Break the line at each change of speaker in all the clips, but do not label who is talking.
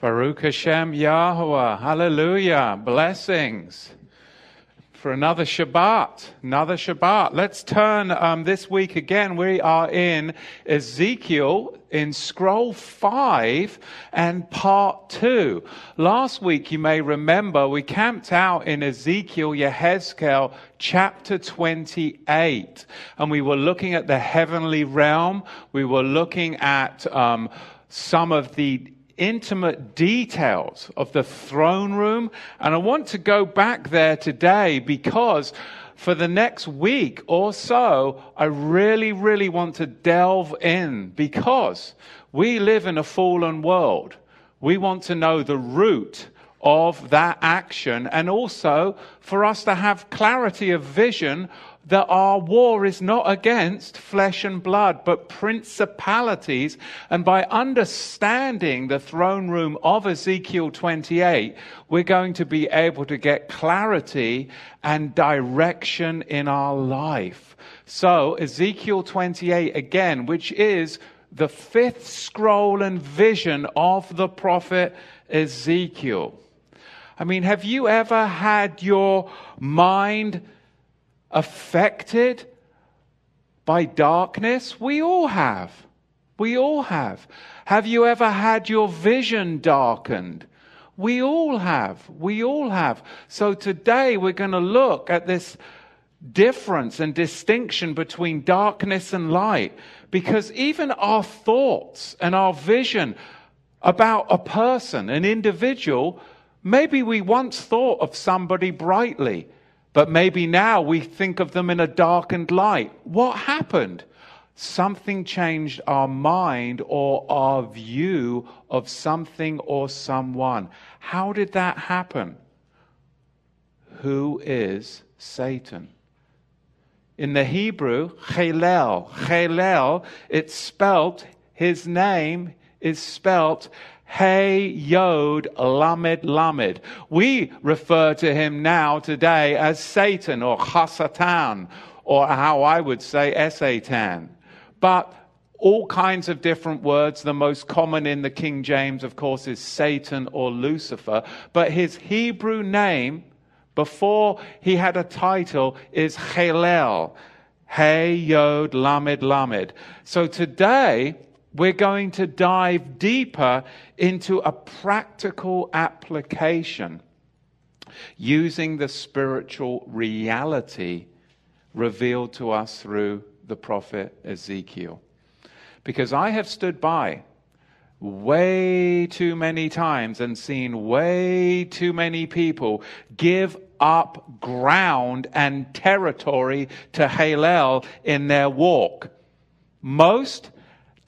Baruch Hashem Yahweh. Hallelujah. Blessings for another Shabbat. Another Shabbat. Let's turn um, this week again. We are in Ezekiel in scroll 5 and part 2. Last week, you may remember, we camped out in Ezekiel, Yehezkel, chapter 28. And we were looking at the heavenly realm. We were looking at um, some of the intimate details of the throne room. And I want to go back there today because for the next week or so, I really, really want to delve in because we live in a fallen world. We want to know the root of that action and also for us to have clarity of vision that our war is not against flesh and blood, but principalities. And by understanding the throne room of Ezekiel 28, we're going to be able to get clarity and direction in our life. So, Ezekiel 28 again, which is the fifth scroll and vision of the prophet Ezekiel. I mean, have you ever had your mind affected by darkness? We all have. We all have. Have you ever had your vision darkened? We all have. We all have. So today we're going to look at this difference and distinction between darkness and light because even our thoughts and our vision about a person, an individual, maybe we once thought of somebody brightly but maybe now we think of them in a darkened light. What happened? Something changed our mind or our view of something or someone. How did that happen? Who is Satan? In the Hebrew, Chelel. Chelel, it's spelt, his name is spelt Hey Yod Lamed Lamed. We refer to him now today as Satan or Hasatan, or how I would say Satan. But all kinds of different words. The most common in the King James, of course, is Satan or Lucifer. But his Hebrew name, before he had a title, is Chelel. Hey Yod Lamed Lamed. So today, we're going to dive deeper into a practical application using the spiritual reality revealed to us through the prophet Ezekiel. Because I have stood by way too many times and seen way too many people give up ground and territory to Halel in their walk. Most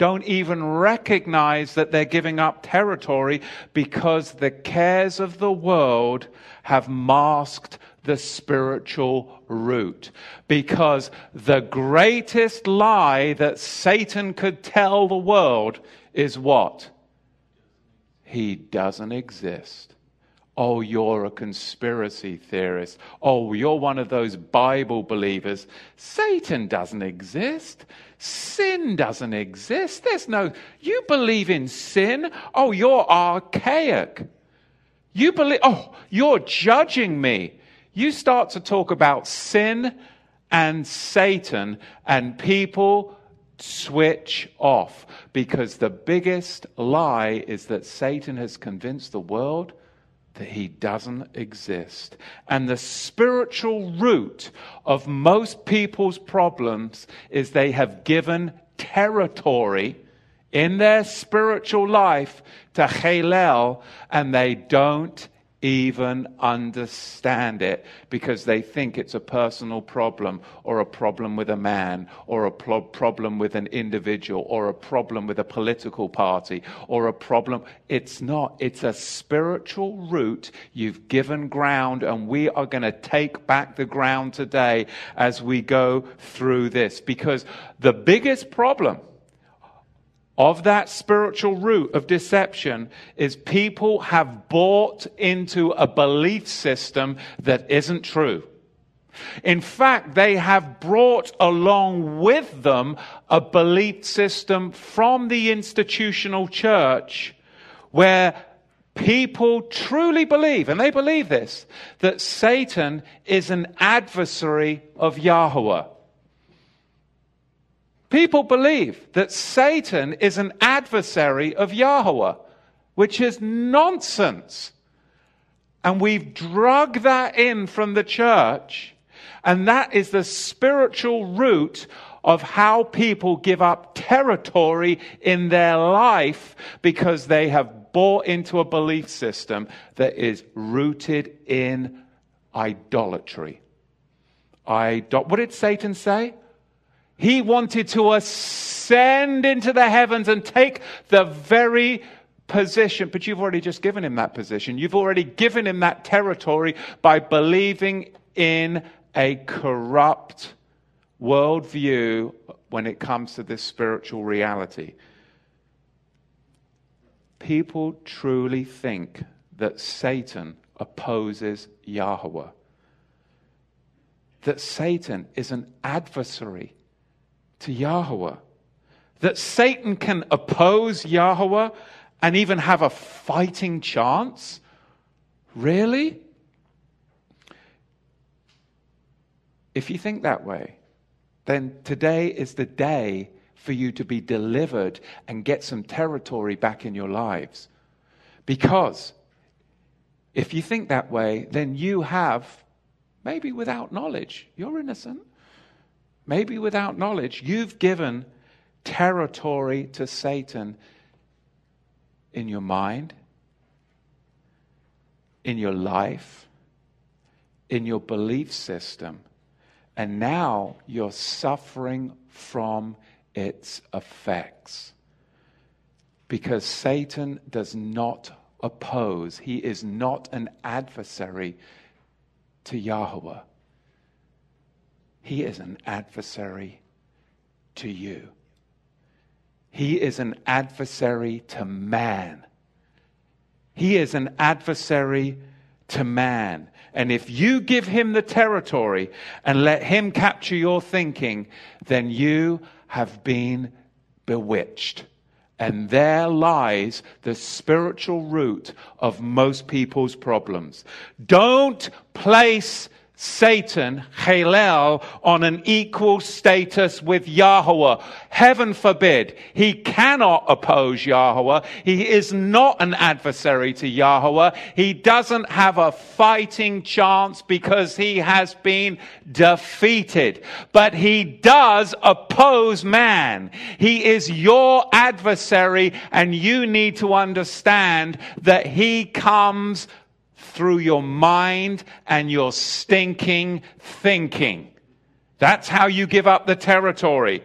don't even recognize that they're giving up territory because the cares of the world have masked the spiritual root. Because the greatest lie that Satan could tell the world is what? He doesn't exist. Oh, you're a conspiracy theorist. Oh, you're one of those Bible believers. Satan doesn't exist. Sin doesn't exist. There's no, you believe in sin. Oh, you're archaic. You believe, oh, you're judging me. You start to talk about sin and Satan, and people switch off because the biggest lie is that Satan has convinced the world that he doesn't exist. And the spiritual root of most people's problems is they have given territory in their spiritual life to Halel and they don't even understand it because they think it's a personal problem or a problem with a man or a pro- problem with an individual or a problem with a political party or a problem. It's not. It's a spiritual root. You've given ground and we are going to take back the ground today as we go through this because the biggest problem of that spiritual root of deception is people have bought into a belief system that isn't true. In fact, they have brought along with them a belief system from the institutional church where People truly believe, and they believe this, that Satan is an adversary of Yahweh. People believe that Satan is an adversary of Yahweh, which is nonsense. And we've drug that in from the church, and that is the spiritual root of how people give up territory in their life because they have bought into a belief system that is rooted in idolatry. Idol- what did Satan say? He wanted to ascend into the heavens and take the very position, but you've already just given him that position. You've already given him that territory by believing in a corrupt worldview when it comes to this spiritual reality. People truly think that Satan opposes Yahweh, that Satan is an adversary to Yahweh, that Satan can oppose Yahweh and even have a fighting chance? Really? If you think that way, then today is the day for you to be delivered and get some territory back in your lives. Because if you think that way, then you have, maybe without knowledge, you're innocent. Maybe without knowledge, you've given territory to Satan in your mind, in your life, in your belief system and now you're suffering from its effects. Because Satan does not oppose, he is not an adversary to Yahweh. He is an adversary to you. He is an adversary to man. He is an adversary to man. And if you give him the territory and let him capture your thinking, then you have been bewitched. And there lies the spiritual root of most people's problems. Don't place Satan, Halel, on an equal status with Yahweh. Heaven forbid. He cannot oppose Yahweh. He is not an adversary to Yahweh. He doesn't have a fighting chance because he has been defeated. But he does oppose man. He is your adversary and you need to understand that he comes through your mind and your stinking thinking. That's how you give up the territory.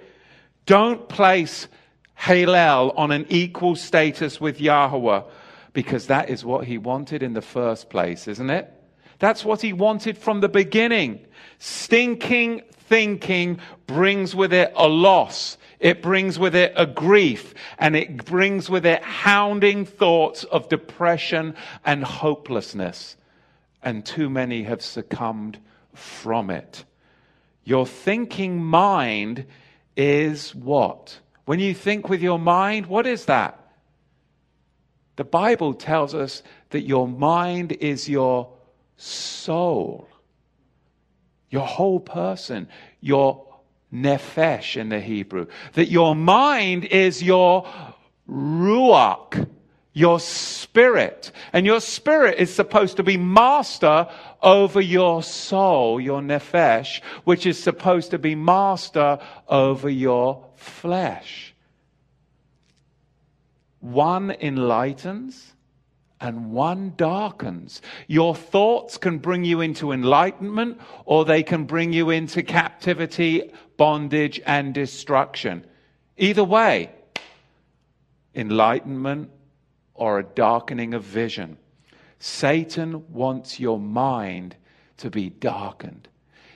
Don't place Halel on an equal status with Yahweh because that is what he wanted in the first place, isn't it? That's what he wanted from the beginning. Stinking thinking brings with it a loss. It brings with it a grief and it brings with it hounding thoughts of depression and hopelessness. And too many have succumbed from it. Your thinking mind is what? When you think with your mind, what is that? The Bible tells us that your mind is your soul, your whole person, your nephesh in the Hebrew. That your mind is your ruach, your spirit. And your spirit is supposed to be master over your soul, your nephesh, which is supposed to be master over your flesh. One enlightens and one darkens. Your thoughts can bring you into enlightenment or they can bring you into captivity, bondage, and destruction. Either way, enlightenment or a darkening of vision. Satan wants your mind to be darkened.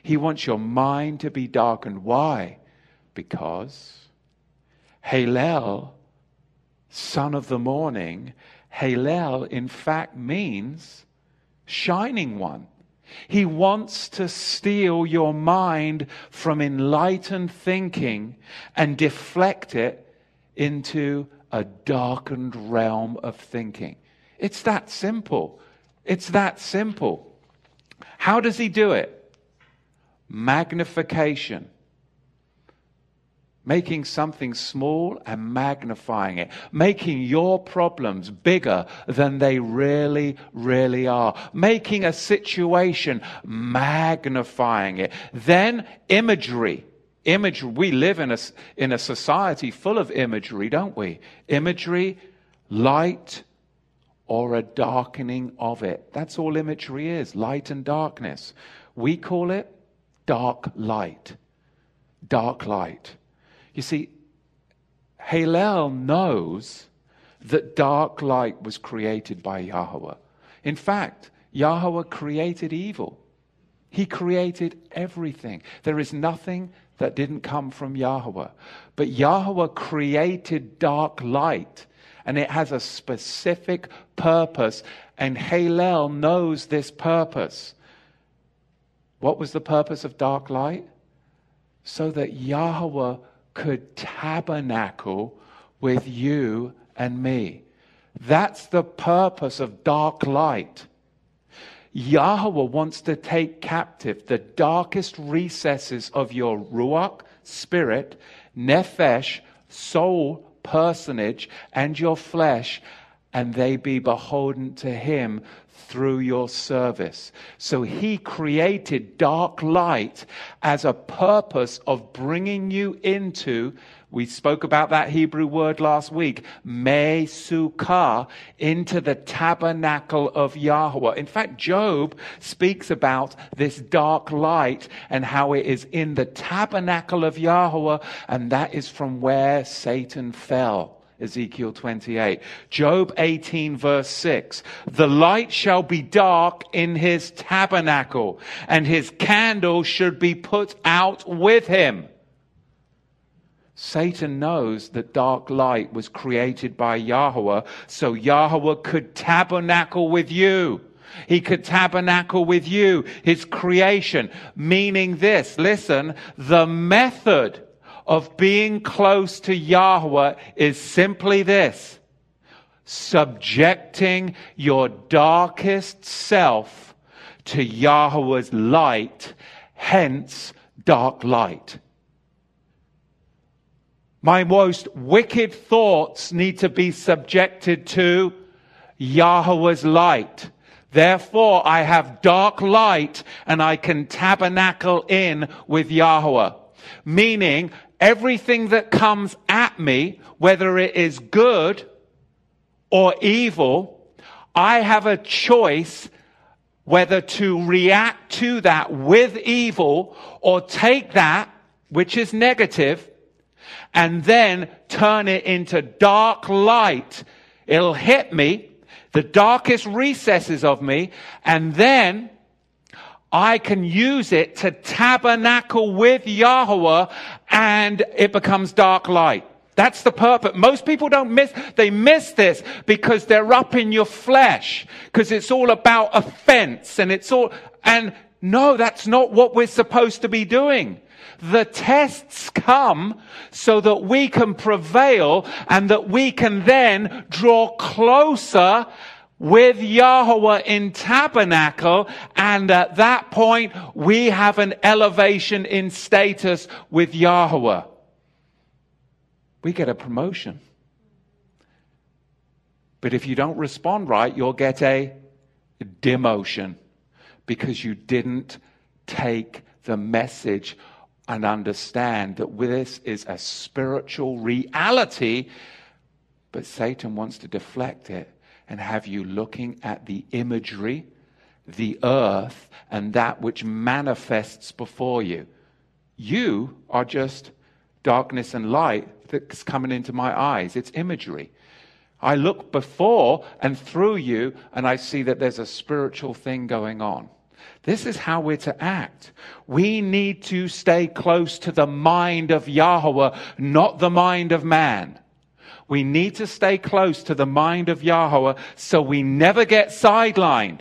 He wants your mind to be darkened. Why? Because Halel, son of the morning, Halel, in fact, means shining one. He wants to steal your mind from enlightened thinking and deflect it into a darkened realm of thinking. It's that simple. It's that simple. How does he do it? Magnification making something small and magnifying it, making your problems bigger than they really, really are, making a situation, magnifying it. Then imagery. Imagery. We live in a, in a society full of imagery, don't we? Imagery, light, or a darkening of it. That's all imagery is light and darkness. We call it dark light. Dark light. You see, Hillel knows that dark light was created by Yahweh. In fact, Yahweh created evil. He created everything. There is nothing that didn't come from Yahweh. But Yahweh created dark light, and it has a specific purpose, and Hillel knows this purpose. What was the purpose of dark light? So that Yahweh could tabernacle with you and me. That's the purpose of dark light. Yahweh wants to take captive the darkest recesses of your ruach, spirit, nephesh, soul, personage, and your flesh, and they be beholden to him through your service. So he created dark light as a purpose of bringing you into we spoke about that Hebrew word last week, mesukah, into the tabernacle of Yahweh. In fact, Job speaks about this dark light and how it is in the tabernacle of Yahweh, and that is from where Satan fell. Ezekiel 28. Job 18 verse 6. The light shall be dark in his tabernacle and his candle should be put out with him. Satan knows that dark light was created by Yahweh so Yahweh could tabernacle with you. He could tabernacle with you, his creation, meaning this, listen, the method of being close to Yahweh is simply this subjecting your darkest self to Yahweh's light, hence dark light. My most wicked thoughts need to be subjected to Yahweh's light. Therefore, I have dark light and I can tabernacle in with Yahweh. Meaning, everything that comes at me, whether it is good or evil, I have a choice whether to react to that with evil or take that, which is negative, and then turn it into dark light. It'll hit me, the darkest recesses of me, and then I can use it to tabernacle with Yahweh and it becomes dark light. That's the purpose. Most people don't miss, they miss this because they're up in your flesh, because it's all about offense and it's all, and no, that's not what we're supposed to be doing. The tests come so that we can prevail and that we can then draw closer with Yahweh in tabernacle. And at that point, we have an elevation in status with Yahweh. We get a promotion. But if you don't respond right, you'll get a demotion because you didn't take the message and understand that this is a spiritual reality, but Satan wants to deflect it and have you looking at the imagery, the earth, and that which manifests before you. You are just darkness and light that's coming into my eyes. It's imagery. I look before and through you, and I see that there's a spiritual thing going on. This is how we're to act. We need to stay close to the mind of Yahweh, not the mind of man. We need to stay close to the mind of Yahweh so we never get sidelined.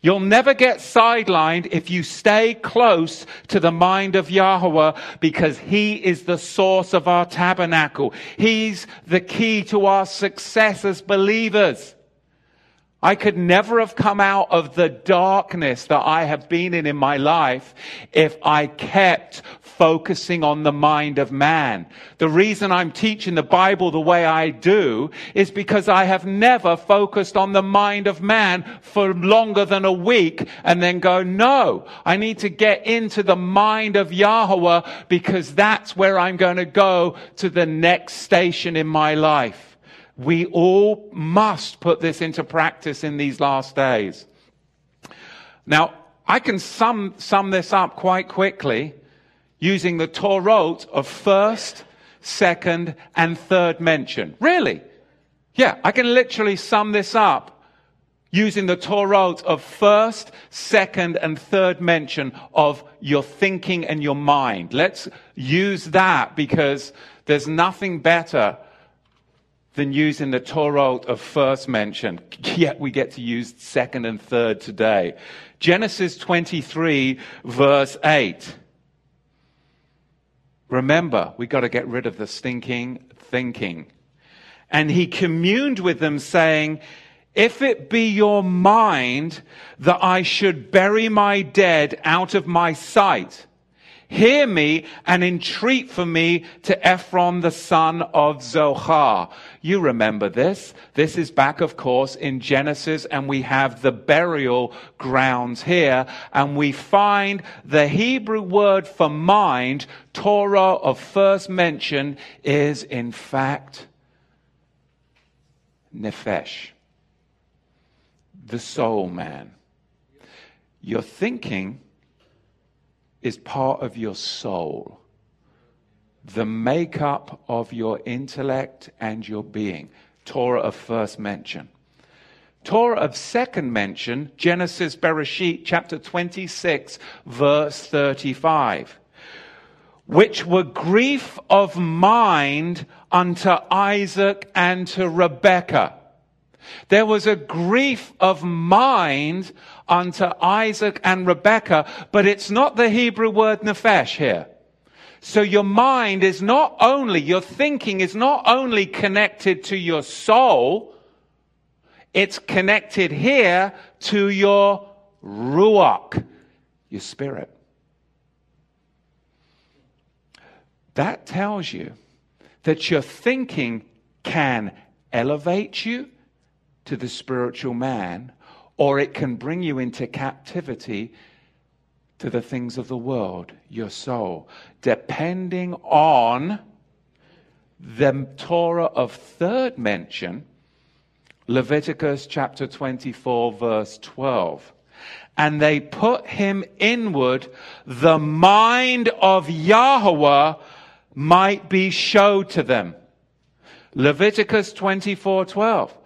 You'll never get sidelined if you stay close to the mind of Yahweh because He is the source of our tabernacle. He's the key to our success as believers. I could never have come out of the darkness that I have been in in my life if I kept focusing on the mind of man. The reason I'm teaching the Bible the way I do is because I have never focused on the mind of man for longer than a week and then go, no, I need to get into the mind of Yahweh because that's where I'm going to go to the next station in my life. We all must put this into practice in these last days. Now, I can sum, sum this up quite quickly using the Torot of first, second, and third mention. Really? Yeah, I can literally sum this up using the Torot of first, second, and third mention of your thinking and your mind. Let's use that because there's nothing better than using the Torah of first mention, yet we get to use second and third today. Genesis 23, verse 8. Remember, we've got to get rid of the stinking thinking. And he communed with them, saying, If it be your mind that I should bury my dead out of my sight, Hear me and entreat for me to Ephron the son of Zohar. You remember this. This is back, of course, in Genesis, and we have the burial grounds here, and we find the Hebrew word for mind, Torah of first mention, is in fact nefesh, the soul man. You're thinking is part of your soul, the makeup of your intellect and your being. Torah of first mention. Torah of second mention, Genesis Bereshit, chapter 26, verse 35. Which were grief of mind unto Isaac and to Rebekah. There was a grief of mind unto Isaac and Rebekah, but it's not the Hebrew word nephesh here. So your mind is not only, your thinking is not only connected to your soul, it's connected here to your ruach, your spirit. That tells you that your thinking can elevate you to the spiritual man or it can bring you into captivity to the things of the world, your soul, depending on the Torah of third mention, Leviticus chapter 24, verse 12. And they put him inward, the mind of Yahweh might be showed to them. Leviticus 24, 12.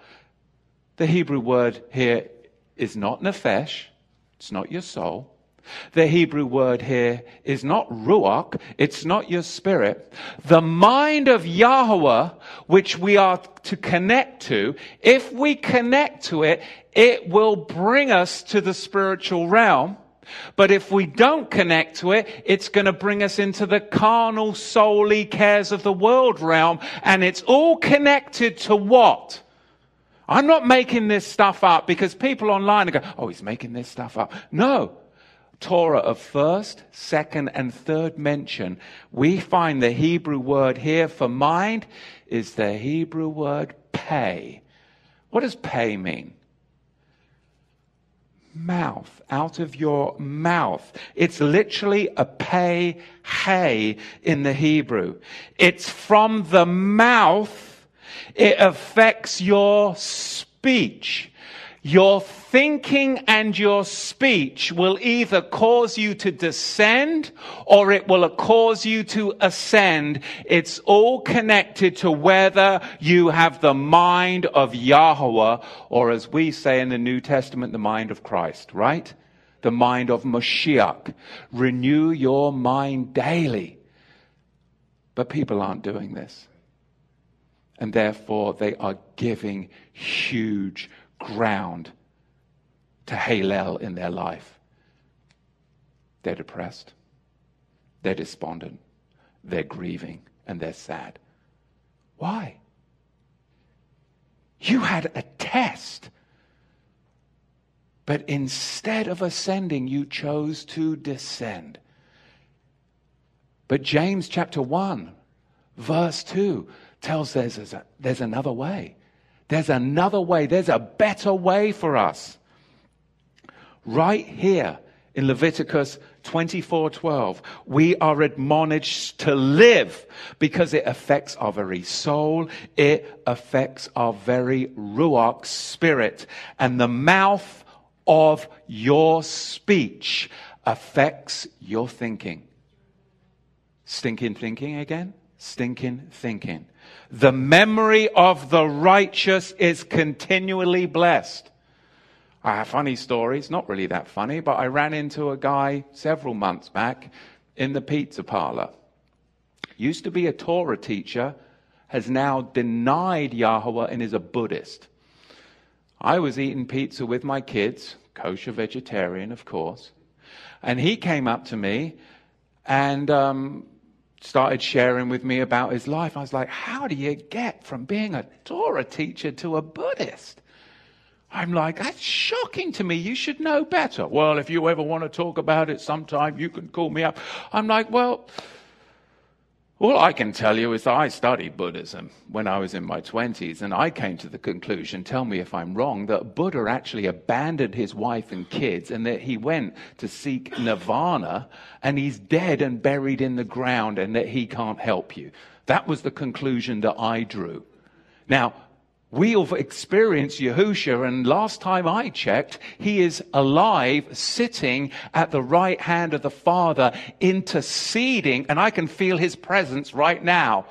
The Hebrew word here is not nefesh, it's not your soul. The Hebrew word here is not ruach, it's not your spirit. The mind of Yahweh, which we are to connect to, if we connect to it, it will bring us to the spiritual realm. But if we don't connect to it, it's going to bring us into the carnal, souly cares of the world realm. And it's all connected to what? I'm not making this stuff up because people online go, oh, he's making this stuff up. No. Torah of first, second, and third mention, we find the Hebrew word here for mind is the Hebrew word pay. What does pay mean? Mouth, out of your mouth. It's literally a pay, hey in the Hebrew. It's from the mouth it affects your speech. Your thinking and your speech will either cause you to descend or it will cause you to ascend. It's all connected to whether you have the mind of Yahweh or as we say in the New Testament, the mind of Christ, right? The mind of Mashiach. Renew your mind daily. But people aren't doing this and therefore they are giving huge ground to Halel in their life. They're depressed, they're despondent, they're grieving, and they're sad. Why? You had a test But instead of ascending, you chose to descend. But James chapter 1, verse 2 tells us there's, there's another way. There's another way. There's a better way for us. Right here in Leviticus 24:12, we are admonished to live because it affects our very soul, it affects our very ruach spirit, and the mouth of your speech affects your thinking. Stinking thinking again? Stinking thinking. The memory of the righteous is continually blessed. I have funny stories, not really that funny, but I ran into a guy several months back in the pizza parlor. Used to be a Torah teacher, has now denied Yahweh and is a Buddhist. I was eating pizza with my kids, kosher vegetarian, of course, and he came up to me and um, started sharing with me about his life. I was like, How do you get from being a Torah teacher to a Buddhist? I'm like, that's shocking to me. You should know better. Well, if you ever want to talk about it sometime, you can call me up. I'm like, well, all I can tell you is that I studied Buddhism when I was in my 20s, and I came to the conclusion, tell me if I'm wrong, that Buddha actually abandoned his wife and kids and that he went to seek nirvana and he's dead and buried in the ground and that he can't help you. That was the conclusion that I drew. Now, We've experienced Yahusha, and last time I checked, he is alive, sitting at the right hand of the Father, interceding, and I can feel his presence right now.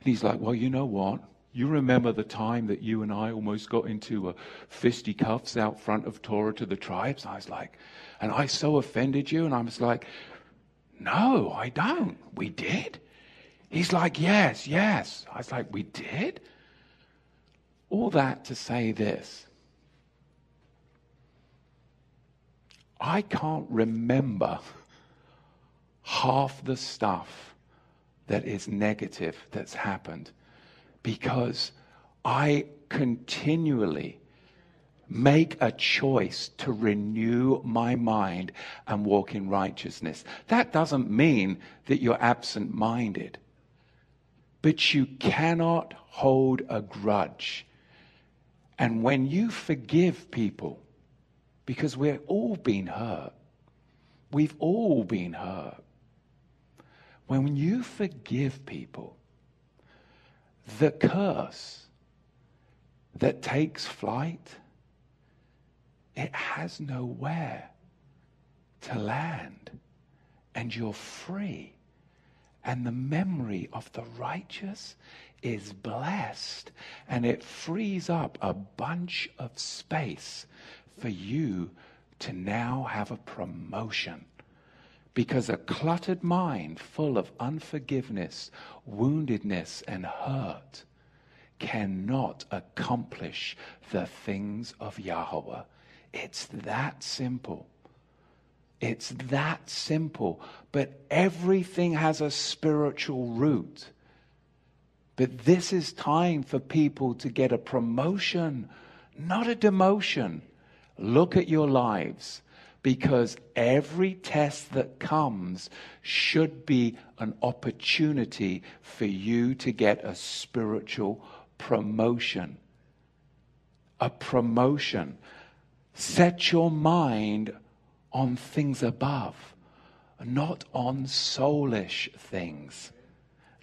And he's like, Well, you know what? You remember the time that you and I almost got into a fisticuffs out front of Torah to the tribes? I was like, and I so offended you? And I was like, No, I don't. We did? He's like, Yes, yes. I was like, We did? All that to say this I can't remember half the stuff that is negative that's happened because I continually make a choice to renew my mind and walk in righteousness. That doesn't mean that you're absent minded, but you cannot hold a grudge and when you forgive people, because we're all been hurt, we've all been hurt. When you forgive people, the curse that takes flight, it has nowhere to land. And you're free. And the memory of the righteous is blessed and it frees up a bunch of space for you to now have a promotion. Because a cluttered mind full of unforgiveness, woundedness, and hurt cannot accomplish the things of Yahweh. It's that simple. It's that simple. But everything has a spiritual root. But this is time for people to get a promotion, not a demotion. Look at your lives because every test that comes should be an opportunity for you to get a spiritual promotion. A promotion. Set your mind on things above, not on soulish things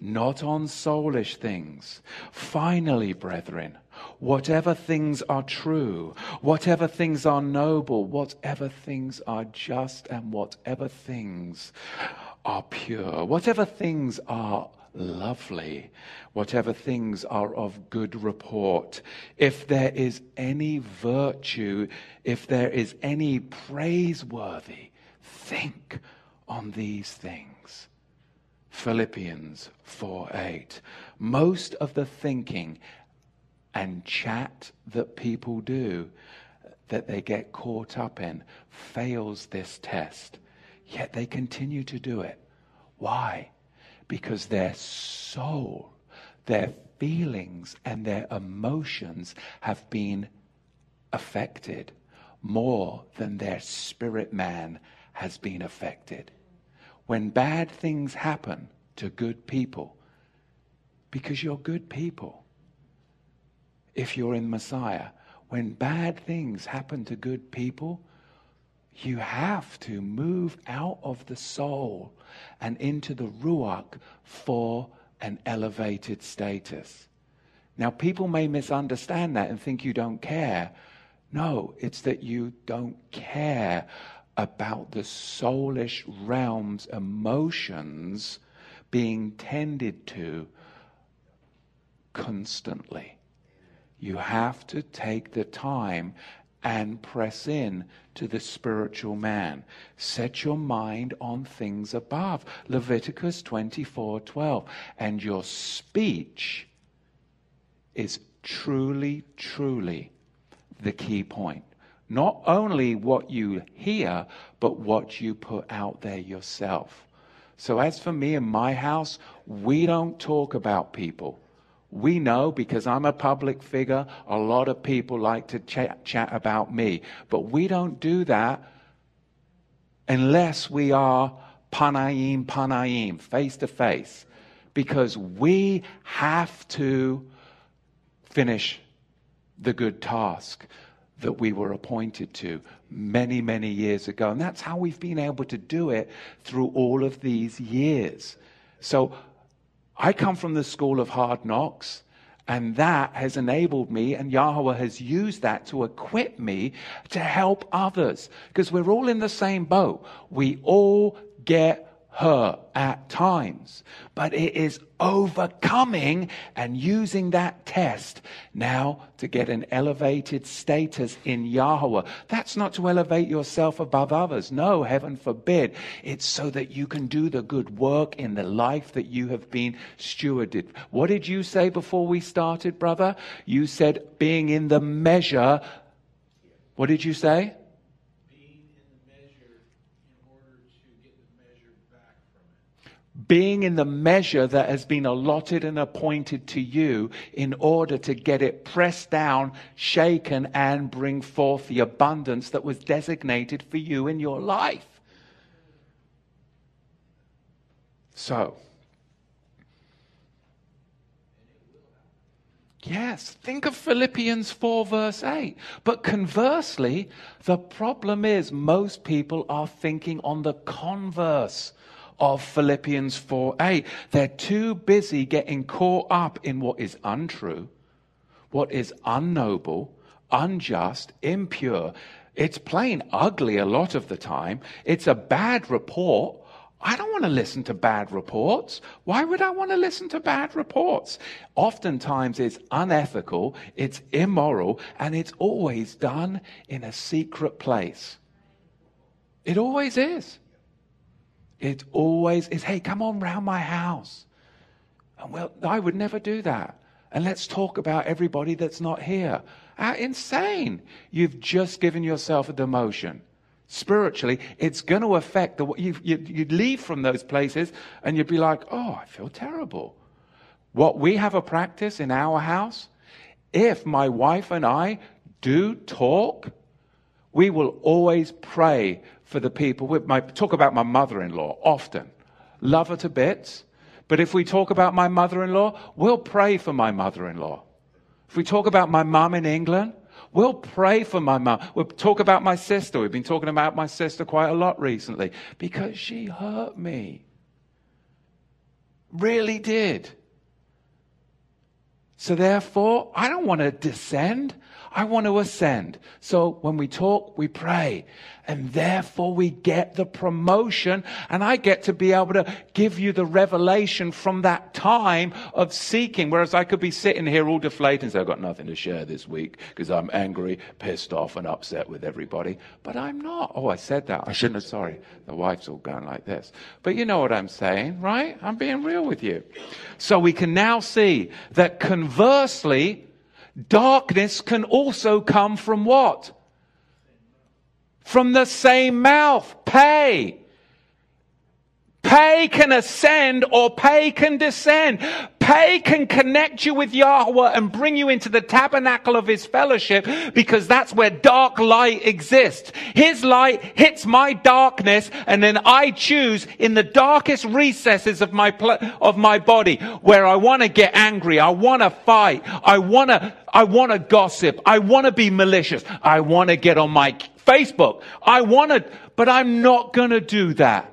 not on soulish things. Finally, brethren, whatever things are true, whatever things are noble, whatever things are just, and whatever things are pure, whatever things are lovely, whatever things are of good report, if there is any virtue, if there is any praiseworthy, think on these things. Philippians 4 8. Most of the thinking and chat that people do that they get caught up in fails this test. Yet they continue to do it. Why? Because their soul, their feelings, and their emotions have been affected more than their spirit man has been affected. When bad things happen to good people, because you're good people, if you're in Messiah, when bad things happen to good people, you have to move out of the soul and into the Ruach for an elevated status. Now, people may misunderstand that and think you don't care. No, it's that you don't care about the soulish realm's emotions being tended to constantly. You have to take the time and press in to the spiritual man. Set your mind on things above. Leviticus 24:12. And your speech is truly truly the key point. Not only what you hear, but what you put out there yourself. So as for me and my house, we don't talk about people. We know because I'm a public figure, a lot of people like to chat, chat about me. But we don't do that unless we are panayim, panayim, face to face. Because we have to finish the good task that we were appointed to many, many years ago. And that's how we've been able to do it through all of these years. So I come from the school of hard knocks. And that has enabled me, and Yahweh has used that to equip me to help others. Because we're all in the same boat. We all get her at times, but it is overcoming and using that test now to get an elevated status in Yahweh. That's not to elevate yourself above others. No, heaven forbid. It's so that you can do the good work in the life that you have been stewarded. What did you say before we started, brother? You said being in the measure. What did you say? Being in the measure that has been allotted and appointed to you in order to get it pressed down, shaken, and bring forth the abundance that was designated for you in your life. So, Yes, think of Philippians 4, verse 8. But conversely, the problem is most people are thinking on the converse of Philippians 4 8. They're too busy getting caught up in what is untrue, what is unnoble, unjust, impure. It's plain ugly a lot of the time. It's a bad report. I don't want to listen to bad reports. Why would I want to listen to bad reports? Oftentimes it's unethical, it's immoral, and it's always done in a secret place. It always is. It always is, hey, come on round my house. And well, I would never do that. And let's talk about everybody that's not here. How insane. You've just given yourself a demotion. Spiritually, it's going to affect the you you you'd leave from those places and you'd be like, oh, I feel terrible. What we have a practice in our house, if my wife and I do talk, we will always pray for the people. We talk about my mother in law often, love her to bits. But if we talk about my mother in law, we'll pray for my mother in law. If we talk about my mum in England, we'll pray for my mum. We'll talk about my sister. We've been talking about my sister quite a lot recently because she hurt me. Really did. So therefore, I don't want to descend. I want to ascend. So when we talk, we pray. And therefore we get the promotion and I get to be able to give you the revelation from that time of seeking. Whereas I could be sitting here all deflated and say, I've got nothing to share this week because I'm angry, pissed off and upset with everybody. But I'm not. Oh, I said that. I shouldn't have. Sorry. The wife's all going like this. But you know what I'm saying, right? I'm being real with you. So we can now see that conversely, Darkness can also come from what? From the same mouth. Pay. Pay can ascend or pay can descend. Pay can connect you with Yahweh and bring you into the tabernacle of his fellowship because that's where dark light exists. His light hits my darkness and then I choose in the darkest recesses of my, pl- of my body where I want to get angry. I want to fight. I want to, I want to gossip. I want to be malicious. I want to get on my Facebook. I want to, but I'm not going to do that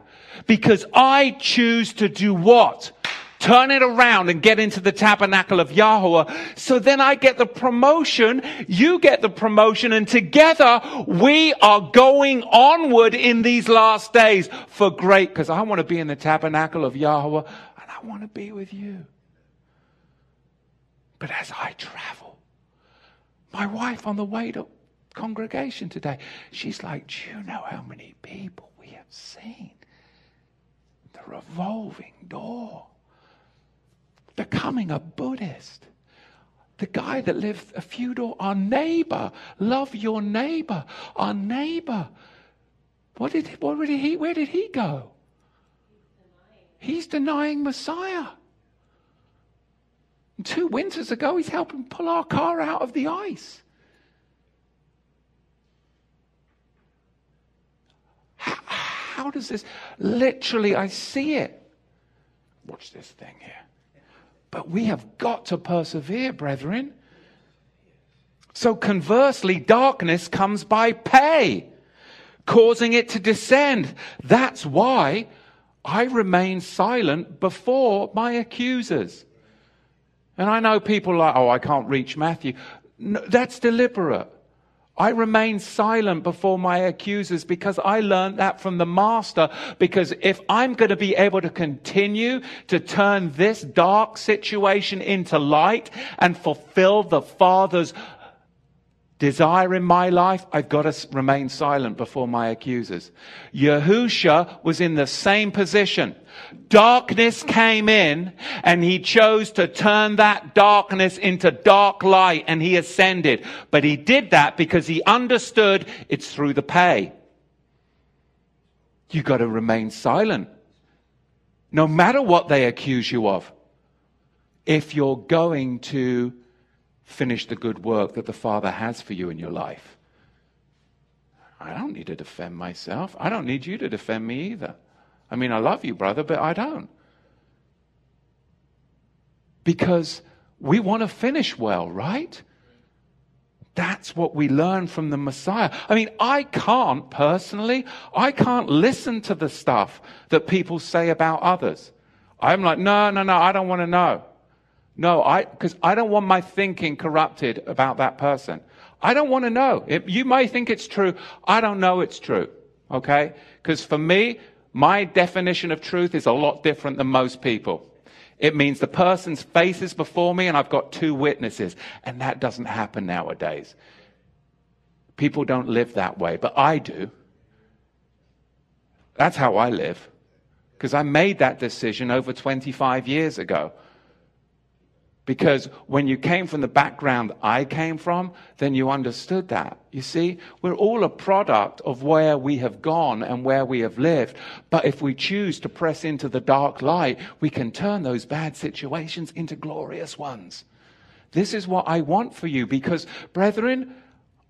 because I choose to do what? Turn it around and get into the tabernacle of Yahweh. So then I get the promotion, you get the promotion, and together we are going onward in these last days for great, because I want to be in the tabernacle of Yahweh and I want to be with you. But as I travel, my wife on the way to congregation today, she's like, Do you know how many people we have seen? Revolving door becoming a Buddhist. The guy that lived a few doors, our neighbor, love your neighbor, our neighbor. What did, what did he, where did he go? He's denying Messiah. Two winters ago, he's helping pull our car out of the ice. How, how does this? Literally, I see it. Watch this thing here. But we have got to persevere, brethren. So conversely, darkness comes by pay, causing it to descend. That's why I remain silent before my accusers. And I know people like, oh, I can't reach Matthew. No, that's deliberate. I remain silent before my accusers because I learned that from the master. Because if I'm going to be able to continue to turn this dark situation into light and fulfill the father's desire in my life, I've got to remain silent before my accusers. Yahusha was in the same position. Darkness came in and he chose to turn that darkness into dark light and he ascended. But he did that because he understood it's through the pay. You've got to remain silent. No matter what they accuse you of. If you're going to finish the good work that the Father has for you in your life. I don't need to defend myself. I don't need you to defend me either. I mean, I love you, brother, but I don't. Because we want to finish well, right? That's what we learn from the Messiah. I mean, I can't personally, I can't listen to the stuff that people say about others. I'm like, no, no, no, I don't want to know. No, I because I don't want my thinking corrupted about that person. I don't want to know. It, you may think it's true. I don't know it's true. Okay? Because for me, my definition of truth is a lot different than most people. It means the person's face is before me and I've got two witnesses. And that doesn't happen nowadays. People don't live that way, but I do. That's how I live. Because I made that decision over 25 years ago. Because when you came from the background I came from, then you understood that. You see, we're all a product of where we have gone and where we have lived. But if we choose to press into the dark light, we can turn those bad situations into glorious ones. This is what I want for you because, brethren,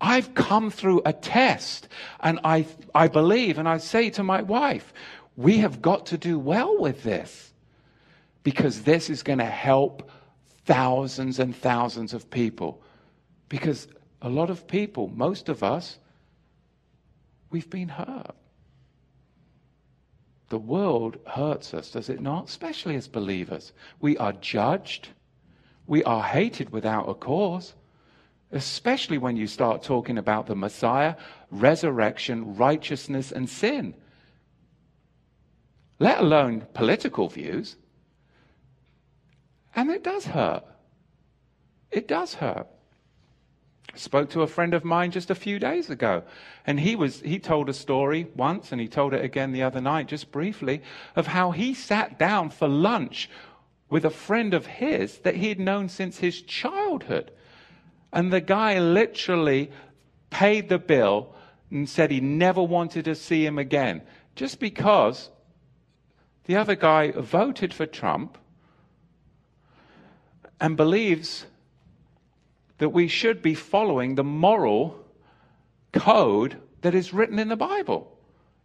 I've come through a test and I, I believe and I say to my wife, we have got to do well with this because this is going to help thousands and thousands of people. Because a lot of people, most of us, we've been hurt. The world hurts us, does it not? Especially as believers. We are judged. We are hated without a cause. Especially when you start talking about the Messiah, resurrection, righteousness, and sin. Let alone political views. And it does hurt. It does hurt. Spoke to a friend of mine just a few days ago, and he was he told a story once, and he told it again the other night, just briefly, of how he sat down for lunch with a friend of his that he had known since his childhood. And the guy literally paid the bill and said he never wanted to see him again, just because the other guy voted for Trump and believes that we should be following the moral code that is written in the Bible.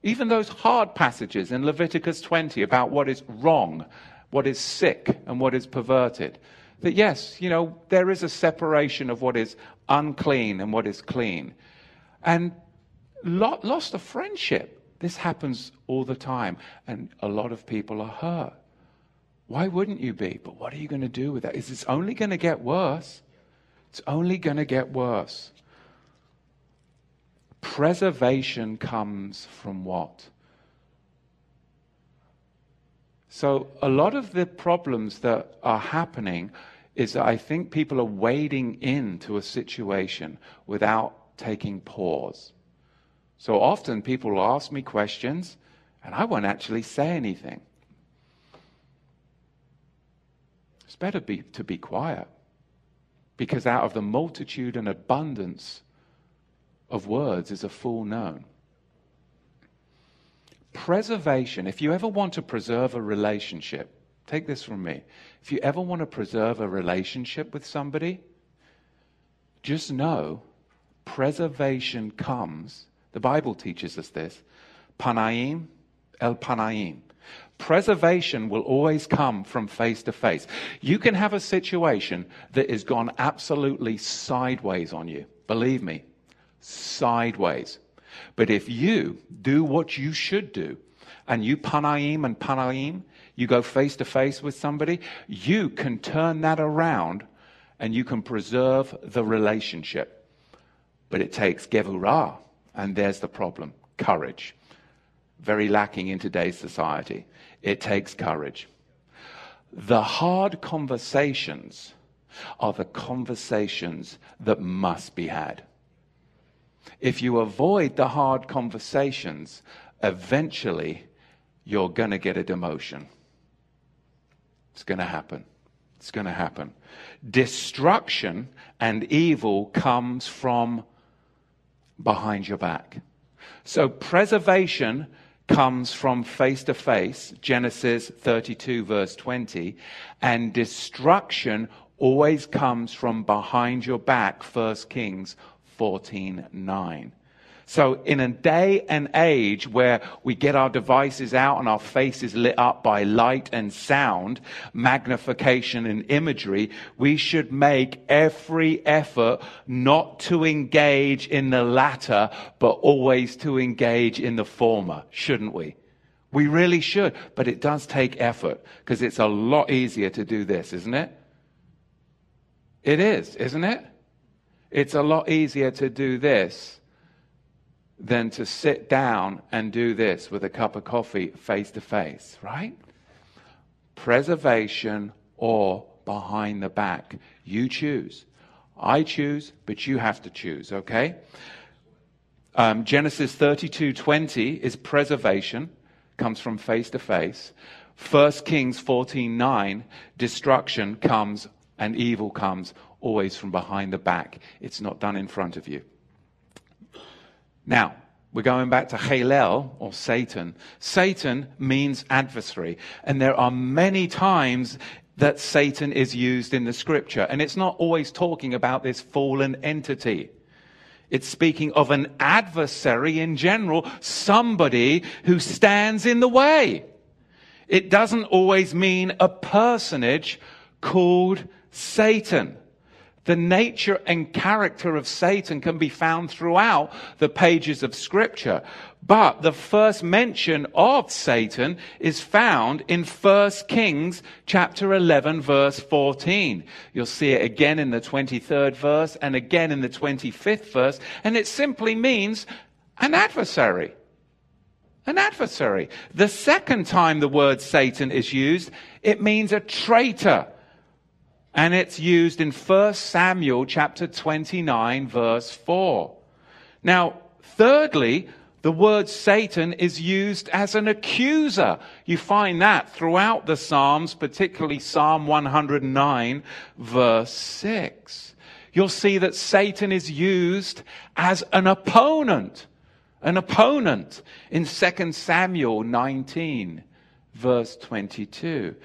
Even those hard passages in Leviticus 20 about what is wrong, what is sick, and what is perverted. That yes, you know, there is a separation of what is unclean and what is clean. And lost a friendship. This happens all the time, and a lot of people are hurt. Why wouldn't you be? But what are you going to do with that? Is this only going to get worse? It's only going to get worse. Preservation comes from what? So, a lot of the problems that are happening is that I think people are wading into a situation without taking pause. So often people will ask me questions and I won't actually say anything. It's better be, to be quiet because out of the multitude and abundance of words is a fool known. Preservation, if you ever want to preserve a relationship, take this from me. If you ever want to preserve a relationship with somebody, just know preservation comes, the Bible teaches us this, panaim, el panaim. Preservation will always come from face to face. You can have a situation that has gone absolutely sideways on you. Believe me, sideways. But if you do what you should do, and you panaim and panaim, you go face to face with somebody, you can turn that around and you can preserve the relationship. But it takes gevurah, and there's the problem courage. Very lacking in today's society. It takes courage. The hard conversations are the conversations that must be had. If you avoid the hard conversations, eventually you're going to get a demotion. It's going to happen. It's going to happen. Destruction and evil comes from behind your back. So preservation comes from face to face, Genesis 32, verse 20, and destruction always comes from behind your back, 1 Kings 14, 9. So, in a day and age where we get our devices out and our faces lit up by light and sound, magnification and imagery, we should make every effort not to engage in the latter, but always to engage in the former, shouldn't we? We really should, but it does take effort because it's a lot easier to do this, isn't it? It is, isn't it? It's a lot easier to do this than to sit down and do this with a cup of coffee face to face, right? Preservation or behind the back. You choose. I choose, but you have to choose, okay? Um, Genesis 32 20 is preservation, comes from face to face. 1 Kings 14 9, destruction comes and evil comes always from behind the back. It's not done in front of you. Now, we're going back to Halel or Satan. Satan means adversary. And there are many times that Satan is used in the scripture. And it's not always talking about this fallen entity. It's speaking of an adversary in general, somebody who stands in the way. It doesn't always mean a personage called Satan. The nature and character of Satan can be found throughout the pages of scripture. But the first mention of Satan is found in 1 Kings chapter 11 verse 14. You'll see it again in the 23rd verse and again in the 25th verse. And it simply means an adversary. An adversary. The second time the word Satan is used, it means a traitor and it's used in 1 Samuel chapter 29 verse 4. Now, thirdly, the word Satan is used as an accuser. You find that throughout the Psalms, particularly Psalm 109 verse 6. You'll see that Satan is used as an opponent. An opponent in 2 Samuel 19 verse 22.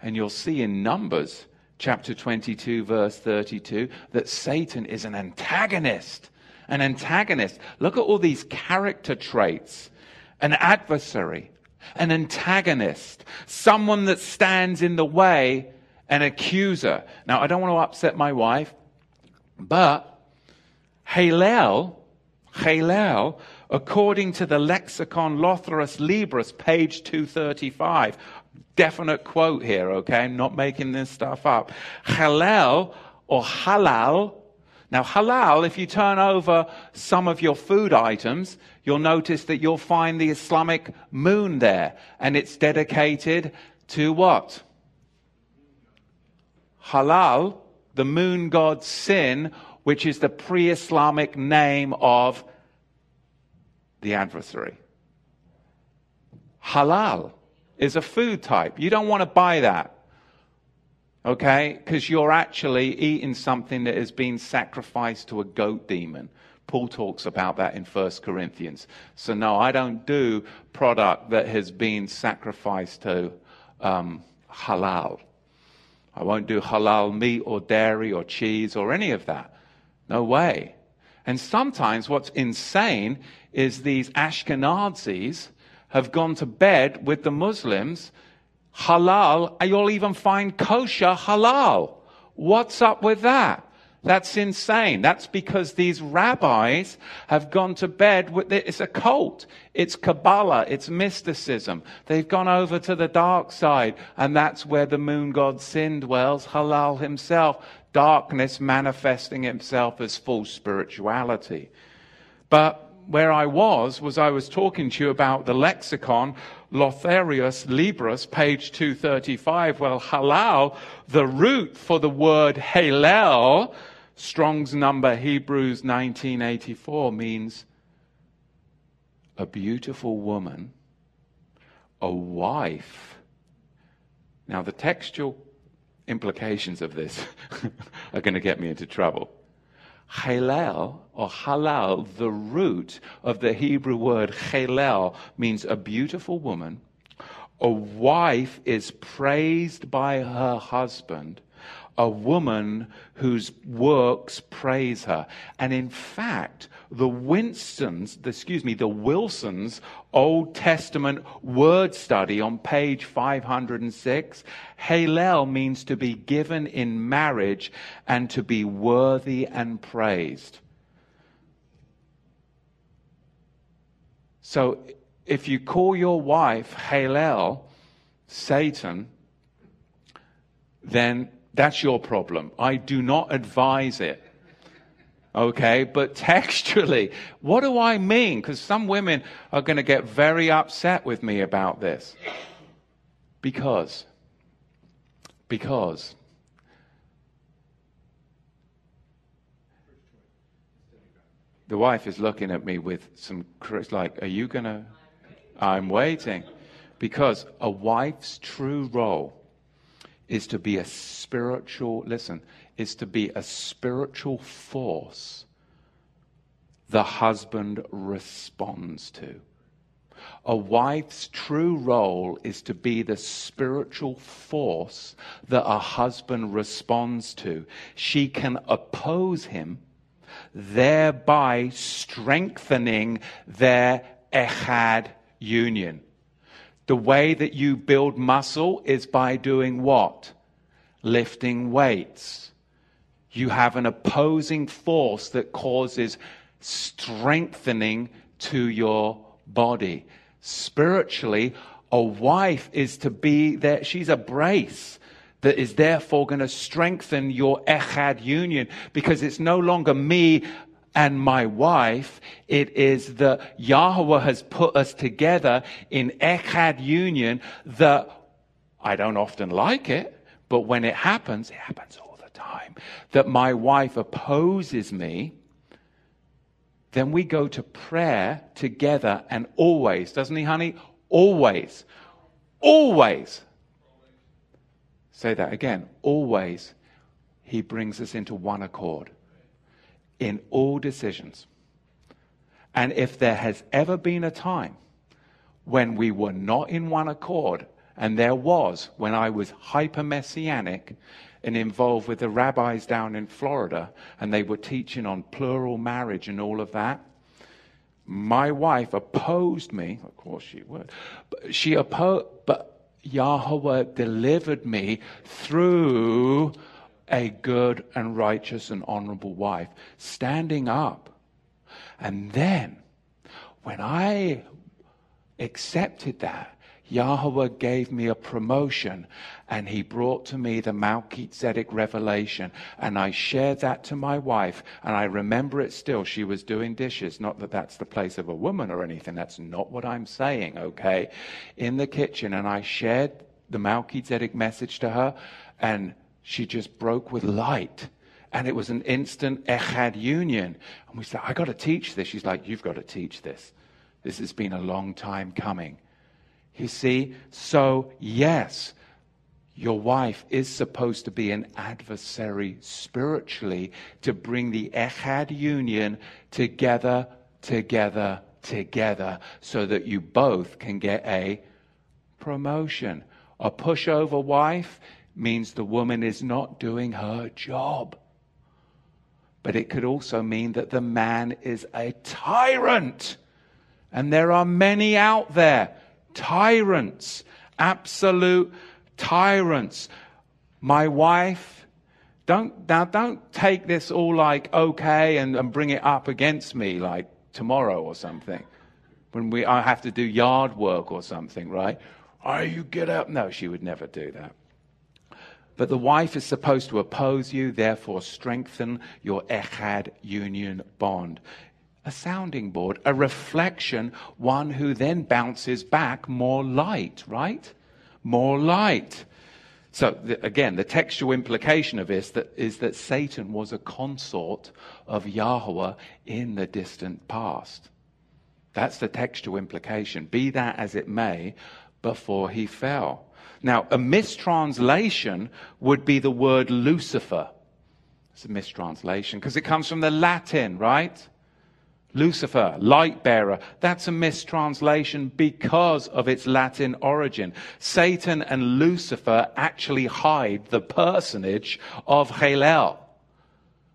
And you'll see in Numbers chapter 22, verse 32, that Satan is an antagonist. An antagonist. Look at all these character traits an adversary, an antagonist, someone that stands in the way, an accuser. Now, I don't want to upset my wife, but Halel, Halel, according to the lexicon Lotharus Libris, page 235, definite quote here, okay? I'm not making this stuff up. Halal or halal. Now, halal, if you turn over some of your food items, you'll notice that you'll find the Islamic moon there. And it's dedicated to what? Halal, the moon god Sin, which is the pre Islamic name of the adversary. Halal is a food type. You don't want to buy that. Okay? Because you're actually eating something that has been sacrificed to a goat demon. Paul talks about that in 1 Corinthians. So, no, I don't do product that has been sacrificed to um, halal. I won't do halal meat or dairy or cheese or any of that. No way. And sometimes what's insane is these Ashkenazis have gone to bed with the Muslims, halal, you'll even find kosher halal. What's up with that? That's insane. That's because these rabbis have gone to bed with it. It's a cult. It's Kabbalah. It's mysticism. They've gone over to the dark side, and that's where the moon god sin dwells, Halal himself. Darkness manifesting himself as full spirituality. But where I was, was I was talking to you about the lexicon, Lotharius Libris, page 235. Well, halal, the root for the word halal, Strong's number, Hebrews 1984, means a beautiful woman, a wife. Now, the textual implications of this are going to get me into trouble halal or halal, the root of the Hebrew word halal means a beautiful woman. A wife is praised by her husband a woman whose works praise her. And in fact, the Winstons, excuse me, the Wilsons Old Testament word study on page 506, Halel means to be given in marriage and to be worthy and praised. So if you call your wife Halel, Satan, then that's your problem. I do not advise it. Okay, but textually, what do I mean? Because some women are going to get very upset with me about this. Because, because, the wife is looking at me with some, like, are you going to? I'm waiting. Because a wife's true role is to be a spiritual, listen, is to be a spiritual force the husband responds to. A wife's true role is to be the spiritual force that a husband responds to. She can oppose him, thereby strengthening their echad union. The way that you build muscle is by doing what? Lifting weights. You have an opposing force that causes strengthening to your body. Spiritually, a wife is to be there. She's a brace that is therefore going to strengthen your echad union because it's no longer me and my wife, it is that Yahweh has put us together in Echad union that I don't often like it, but when it happens, it happens time. That my wife opposes me, then we go to prayer together and always, doesn't he, honey? Always. Always. Say that again. Always. He brings us into one accord in all decisions. And if there has ever been a time when we were not in one accord And there was, when I was hyper messianic and involved with the rabbis down in Florida, and they were teaching on plural marriage and all of that. My wife opposed me, of course she would, but she opposed, but Yahweh delivered me through a good and righteous and honorable wife, standing up. And then, when I accepted that, Yahweh gave me a promotion and he brought to me the Melchizedek revelation. And I shared that to my wife. And I remember it still. She was doing dishes. Not that that's the place of a woman or anything. That's not what I'm saying, okay? In the kitchen. And I shared the Melchizedek message to her. And she just broke with light. And it was an instant echad union. And we said, I got to teach this. She's like, You've got to teach this. This has been a long time coming. You see? So, yes, your wife is supposed to be an adversary spiritually to bring the Echad union together, together, together, so that you both can get a promotion. A pushover wife means the woman is not doing her job. But it could also mean that the man is a tyrant. And there are many out there tyrants, absolute tyrants. My wife, don't, now don't take this all like okay and, and bring it up against me like tomorrow or something. When we, I have to do yard work or something, right? Oh, you get up. No, she would never do that. But the wife is supposed to oppose you, therefore strengthen your echad union bond a sounding board, a reflection, one who then bounces back more light, right? More light. So again, the textual implication of this that, is that Satan was a consort of Yahweh in the distant past. That's the textual implication. Be that as it may, before he fell. Now, a mistranslation would be the word Lucifer. It's a mistranslation because it comes from the Latin, right? Lucifer, light bearer. That's a mistranslation because of its Latin origin. Satan and Lucifer actually hide the personage of Halel.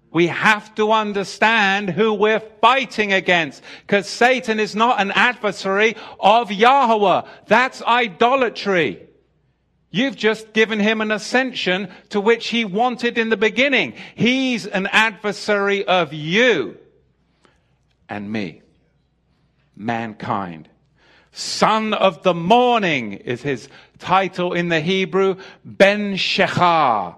We have to understand who we're fighting against because Satan is not an adversary of Yahweh. That's idolatry. You've just given him an ascension to which he wanted in the beginning. He's an adversary of you and me. Mankind. Son of the morning is his title in the Hebrew. Ben Shechar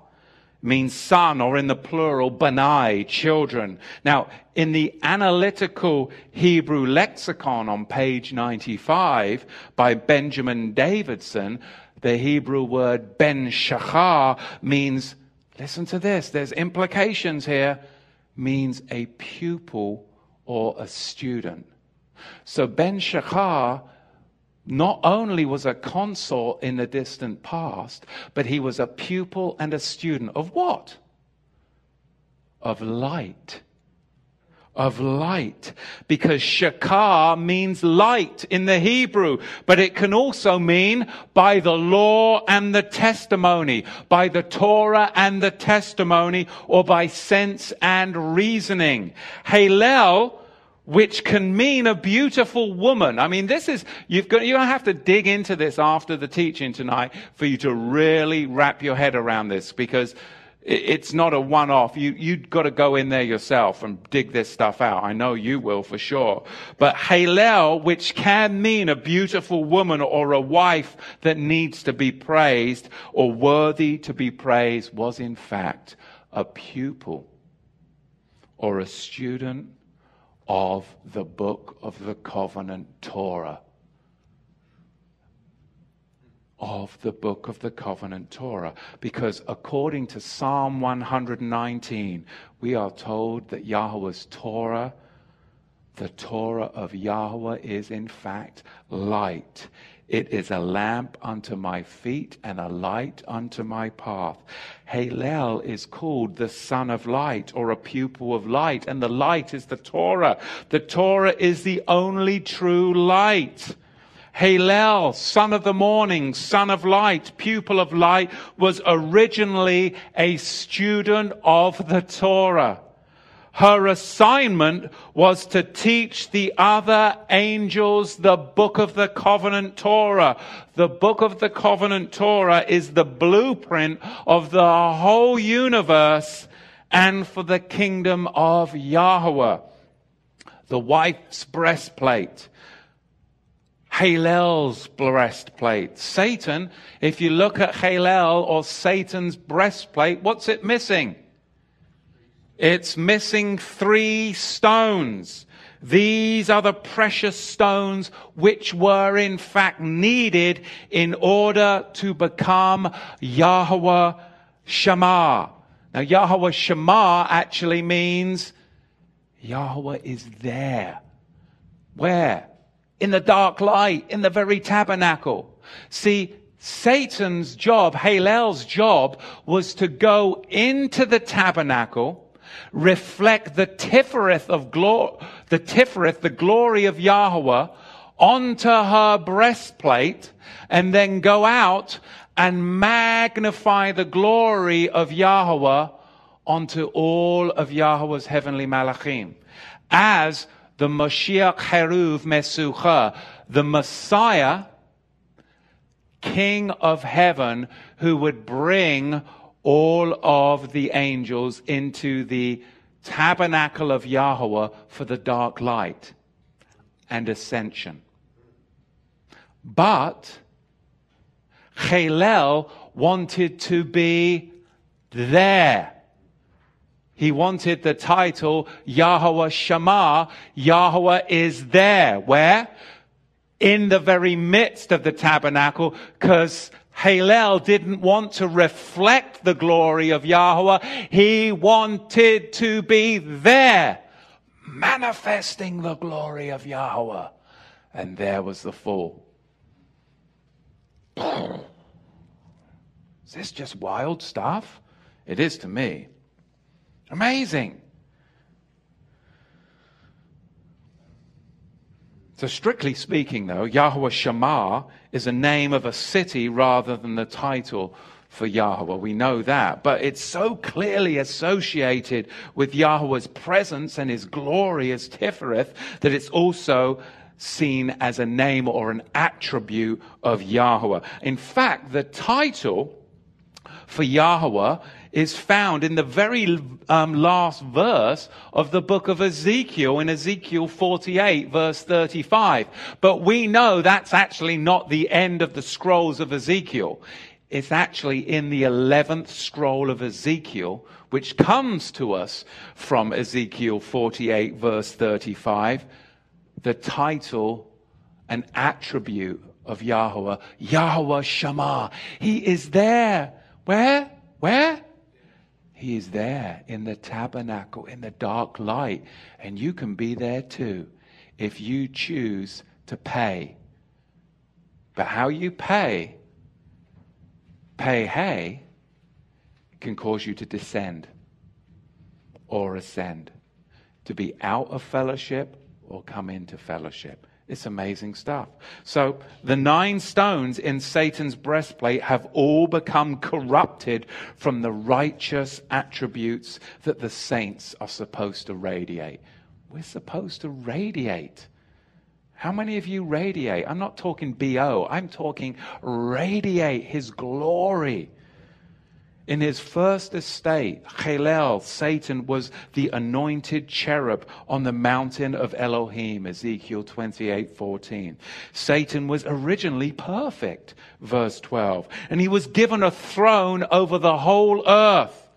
means son, or in the plural, Benai, children. Now, in the analytical Hebrew lexicon on page 95 by Benjamin Davidson, the Hebrew word Ben Shachar means, listen to this, there's implications here, means a pupil or a student. So Ben Shachar not only was a consort in the distant past, but he was a pupil and a student of what? Of light of light because shakar means light in the Hebrew, but it can also mean by the law and the testimony, by the Torah and the testimony, or by sense and reasoning. Halel which can mean a beautiful woman. I mean, this is, you've got, you're going to have to dig into this after the teaching tonight for you to really wrap your head around this because it's not a one off. You, you've got to go in there yourself and dig this stuff out. I know you will for sure. But Halel, which can mean a beautiful woman or a wife that needs to be praised or worthy to be praised, was in fact a pupil or a student of the book of the covenant Torah. Of the book of the covenant Torah. Because according to Psalm 119, we are told that Yahweh's Torah, the Torah of Yahweh, is in fact light. It is a lamp unto my feet and a light unto my path. Halel is called the son of light or a pupil of light, and the light is the Torah. The Torah is the only true light. Hallel, son of the morning, son of light, pupil of light, was originally a student of the Torah. Her assignment was to teach the other angels the book of the covenant Torah. The book of the covenant Torah is the blueprint of the whole universe and for the kingdom of Yahweh. The wife's breastplate. Hallel's breastplate. Satan, if you look at Hallel or Satan's breastplate, what's it missing? It's missing three stones. These are the precious stones which were in fact needed in order to become Yahweh Shammah. Now, Yahweh Shammah actually means Yahweh is there. Where? In the dark light, in the very tabernacle. See, Satan's job, Hallel's job, was to go into the tabernacle reflect the Tifereth of glory, the Tifereth, the glory of Yahweh onto her breastplate and then go out and magnify the glory of Yahweh onto all of Yahweh's heavenly malachim. As the Moshiach Heruv Mesucha, the Messiah, King of heaven, who would bring all of the angels into the tabernacle of Yahweh for the dark light and ascension. But Hallel wanted to be there. He wanted the title Yahweh Shammah. Yahweh is there. Where? In the very midst of the tabernacle, because Hallel didn't want to reflect the glory of Yahweh. He wanted to be there, manifesting the glory of Yahweh. And there was the fall. Is this just wild stuff? It is to me. Amazing. So, strictly speaking, though, Yahweh Shammah is a name of a city rather than the title for Yahweh. We know that. But it's so clearly associated with Yahweh's presence and his glory as Tifereth that it's also seen as a name or an attribute of Yahweh. In fact, the title for Yahweh is found in the very um, last verse of the book of Ezekiel, in Ezekiel 48, verse 35. But we know that's actually not the end of the scrolls of Ezekiel. It's actually in the 11th scroll of Ezekiel, which comes to us from Ezekiel 48, verse 35, the title and attribute of Yahweh, Yahweh Shammah. He is there. Where? Where? He is there in the tabernacle, in the dark light, and you can be there too if you choose to pay. But how you pay, pay hey, can cause you to descend or ascend, to be out of fellowship or come into fellowship. It's amazing stuff. So the nine stones in Satan's breastplate have all become corrupted from the righteous attributes that the saints are supposed to radiate. We're supposed to radiate. How many of you radiate? I'm not talking BO, I'm talking radiate his glory. In his first estate, Hallel, Satan was the anointed cherub on the mountain of Elohim, Ezekiel 28 14. Satan was originally perfect, verse 12, and he was given a throne over the whole earth.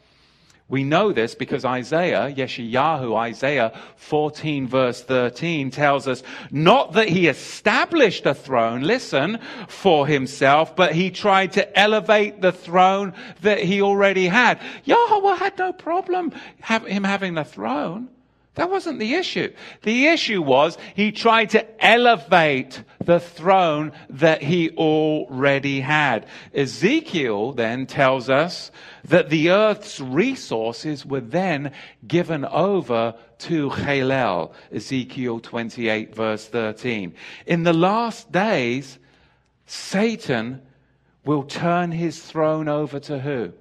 We know this because Isaiah, Yeshayahu, Isaiah 14 verse 13 tells us not that he established a throne, listen, for himself, but he tried to elevate the throne that he already had. Yahweh had no problem him having the throne. That wasn't the issue. The issue was he tried to elevate the throne that he already had. Ezekiel then tells us that the earth's resources were then given over to Halel, Ezekiel 28, verse 13. In the last days, Satan will turn his throne over to who?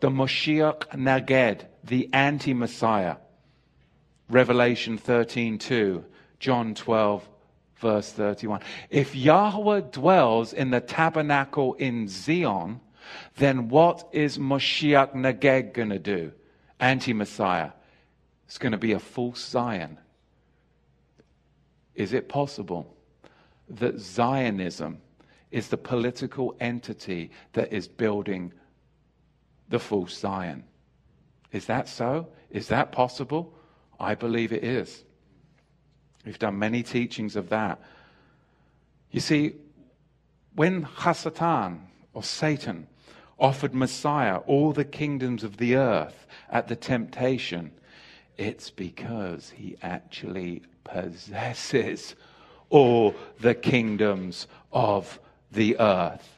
The Moshiach Naged, the anti Messiah. Revelation 13, 2, John 12, verse 31. If Yahweh dwells in the tabernacle in Zion, then what is Moshiach Naged going to do? Anti Messiah. It's going to be a false Zion. Is it possible that Zionism is the political entity that is building the false Zion? Is that so? Is that possible? I believe it is. We've done many teachings of that. You see, when Hasatan or Satan offered Messiah all the kingdoms of the earth at the temptation, it's because he actually possesses all the kingdoms of the earth.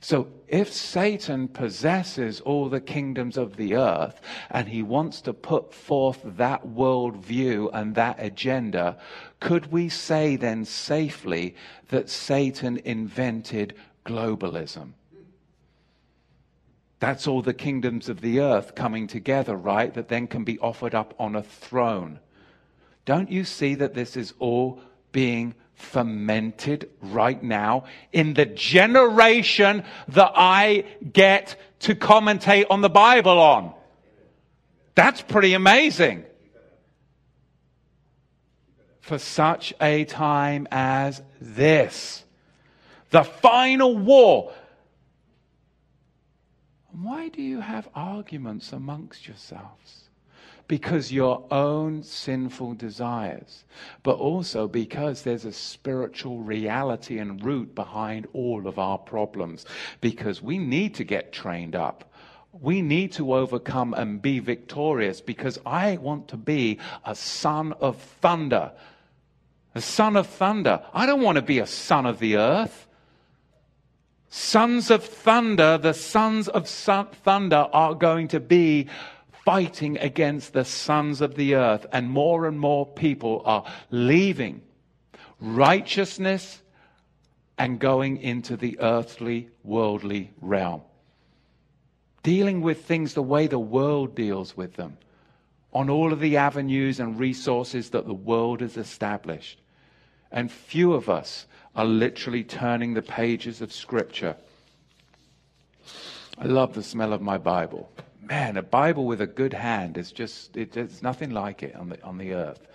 So if Satan possesses all the kingdoms of the earth and he wants to put forth that worldview and that agenda, could we say then safely that Satan invented globalism? That's all the kingdoms of the earth coming together, right? That then can be offered up on a throne. Don't you see that this is all being fermented right now in the generation that I get to commentate on the Bible on. That's pretty amazing. For such a time as this. The final war. Why do you have arguments amongst yourselves? Because your own sinful desires, but also because there's a spiritual reality and root behind all of our problems. Because we need to get trained up. We need to overcome and be victorious because I want to be a son of thunder. A son of thunder. I don't want to be a son of the earth. Sons of thunder, the sons of thunder are going to be fighting against the sons of the earth, and more and more people are leaving righteousness and going into the earthly, worldly realm. Dealing with things the way the world deals with them, on all of the avenues and resources that the world has established. And few of us are literally turning the pages of Scripture. I love the smell of my Bible man, a Bible with a good hand is just, it, nothing like it on the, on the earth.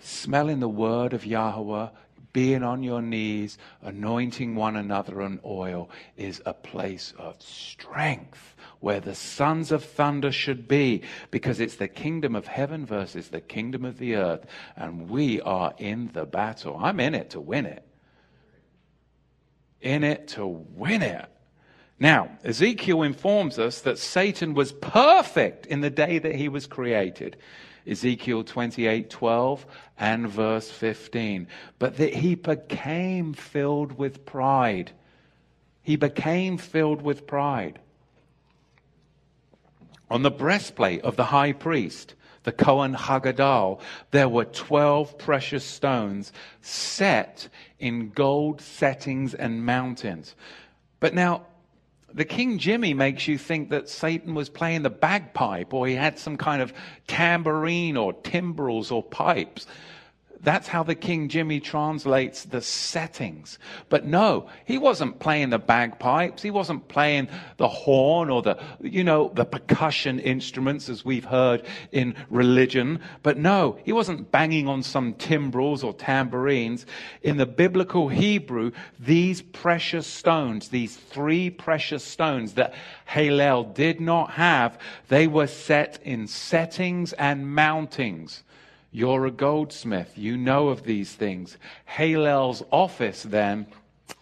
Smelling the word of Yahweh, being on your knees, anointing one another in oil is a place of strength where the sons of thunder should be because it's the kingdom of heaven versus the kingdom of the earth. And we are in the battle. I'm in it to win it. In it to win it. Now, Ezekiel informs us that Satan was perfect in the day that he was created. Ezekiel 28 12 and verse 15. But that he became filled with pride. He became filled with pride. On the breastplate of the high priest, the Kohen Hagadol, there were 12 precious stones set in gold settings and mountains. But now, the King Jimmy makes you think that Satan was playing the bagpipe or he had some kind of tambourine or timbrels or pipes. That's how the King Jimmy translates the settings. But no, he wasn't playing the bagpipes. He wasn't playing the horn or the, you know, the percussion instruments as we've heard in religion. But no, he wasn't banging on some timbrels or tambourines. In the biblical Hebrew, these precious stones, these three precious stones that Halel did not have, they were set in settings and mountings. You're a goldsmith. You know of these things. Halel's office then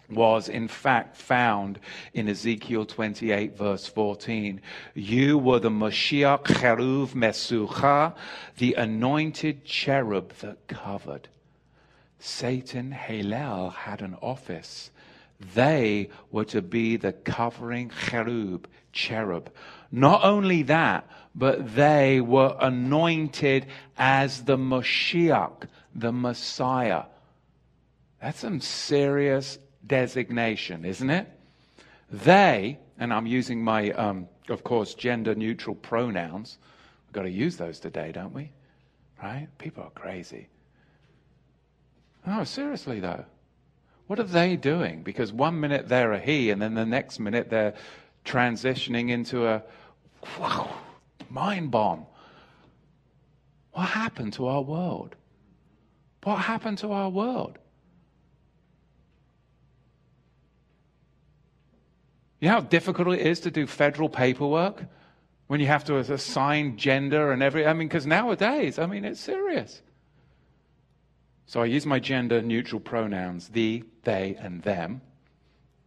was in fact found in Ezekiel 28 verse 14. You were the Mashiach Cheruv Mesucha, the anointed cherub that covered. Satan, Halel, had an office They were to be the covering cherub, cherub. Not only that, but they were anointed as the Moshiach, the Messiah. That's some serious designation, isn't it? They, and I'm using my, um, of course, gender neutral pronouns. We've got to use those today, don't we? Right? People are crazy. No, seriously though. What are they doing? Because one minute they're a he, and then the next minute they're transitioning into a mind bomb. What happened to our world? What happened to our world? You know how difficult it is to do federal paperwork when you have to assign gender and every. I mean, because nowadays, I mean, it's serious. So I use my gender neutral pronouns the, they, and them,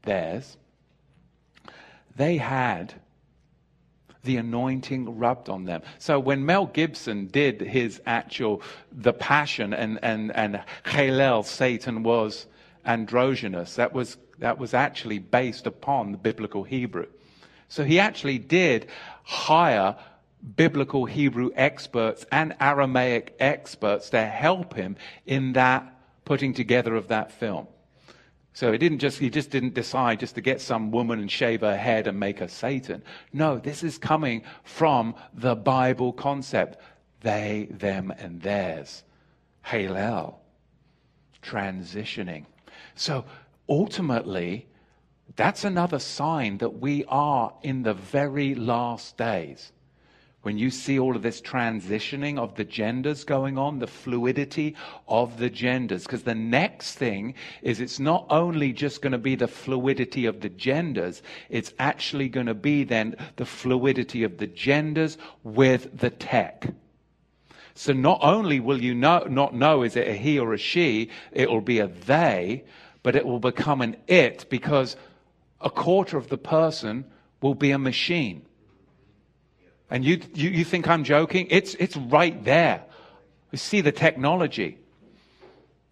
theirs. They had the anointing rubbed on them. So when Mel Gibson did his actual, the passion and, and, and Hillel, Satan was androgynous, that was, that was actually based upon the biblical Hebrew. So he actually did hire biblical Hebrew experts and Aramaic experts to help him in that putting together of that film. So he didn't just he just didn't decide just to get some woman and shave her head and make her Satan. No, this is coming from the Bible concept. They, them, and theirs. Hallel. Transitioning. So ultimately, that's another sign that we are in the very last days when you see all of this transitioning of the genders going on, the fluidity of the genders, because the next thing is it's not only just going to be the fluidity of the genders, it's actually going to be then the fluidity of the genders with the tech. So not only will you know, not know is it a he or a she, it will be a they, but it will become an it because a quarter of the person will be a machine. And you, you, you think I'm joking? It's, it's right there. You see the technology.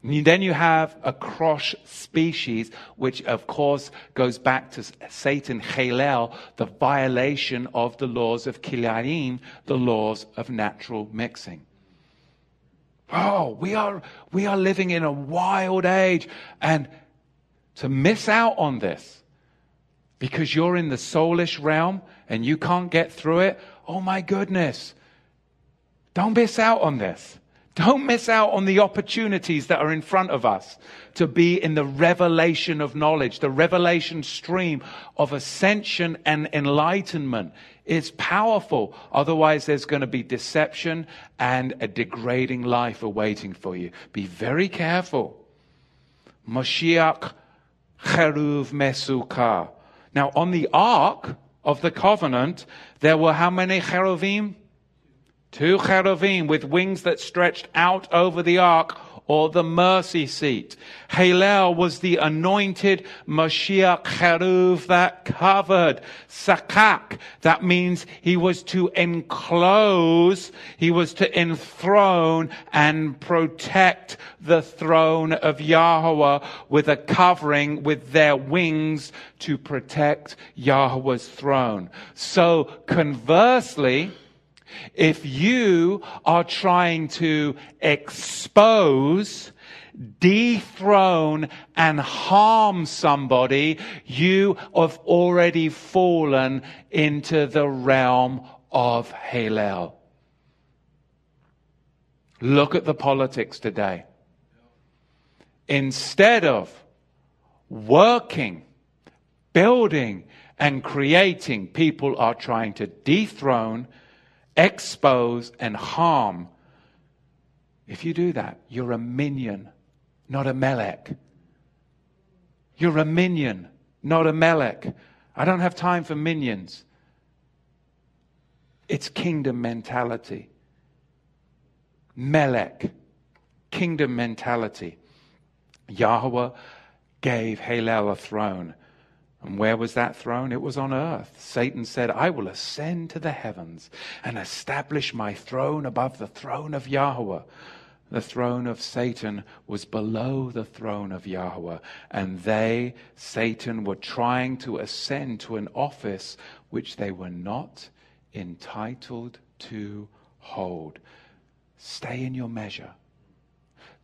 And then you have a cross species, which of course goes back to Satan, Hillel, the violation of the laws of Kilayim, the laws of natural mixing. Oh, we are, we are living in a wild age. And to miss out on this because you're in the soulish realm and you can't get through it, oh my goodness, don't miss out on this. Don't miss out on the opportunities that are in front of us to be in the revelation of knowledge. The revelation stream of ascension and enlightenment is powerful. Otherwise, there's going to be deception and a degrading life awaiting for you. Be very careful. Moshiach Cheruv Mesukah. Now, on the ark, of the covenant, there were how many cherubim? Two cherubim with wings that stretched out over the ark or the mercy seat. Hallel was the anointed Mashiach Cheruv that covered. Sakak, that means he was to enclose, he was to enthrone and protect the throne of Yahweh with a covering with their wings to protect Yahweh's throne. So conversely, if you are trying to expose, dethrone, and harm somebody, you have already fallen into the realm of Hallel. Look at the politics today. Instead of working, building, and creating, people are trying to dethrone expose, and harm. If you do that, you're a minion, not a melech. You're a minion, not a melech. I don't have time for minions. It's kingdom mentality. Melech, kingdom mentality. Yahweh gave Halel a throne. And where was that throne? It was on earth. Satan said, I will ascend to the heavens and establish my throne above the throne of Yahweh. The throne of Satan was below the throne of Yahweh, and they, Satan, were trying to ascend to an office which they were not entitled to hold. Stay in your measure.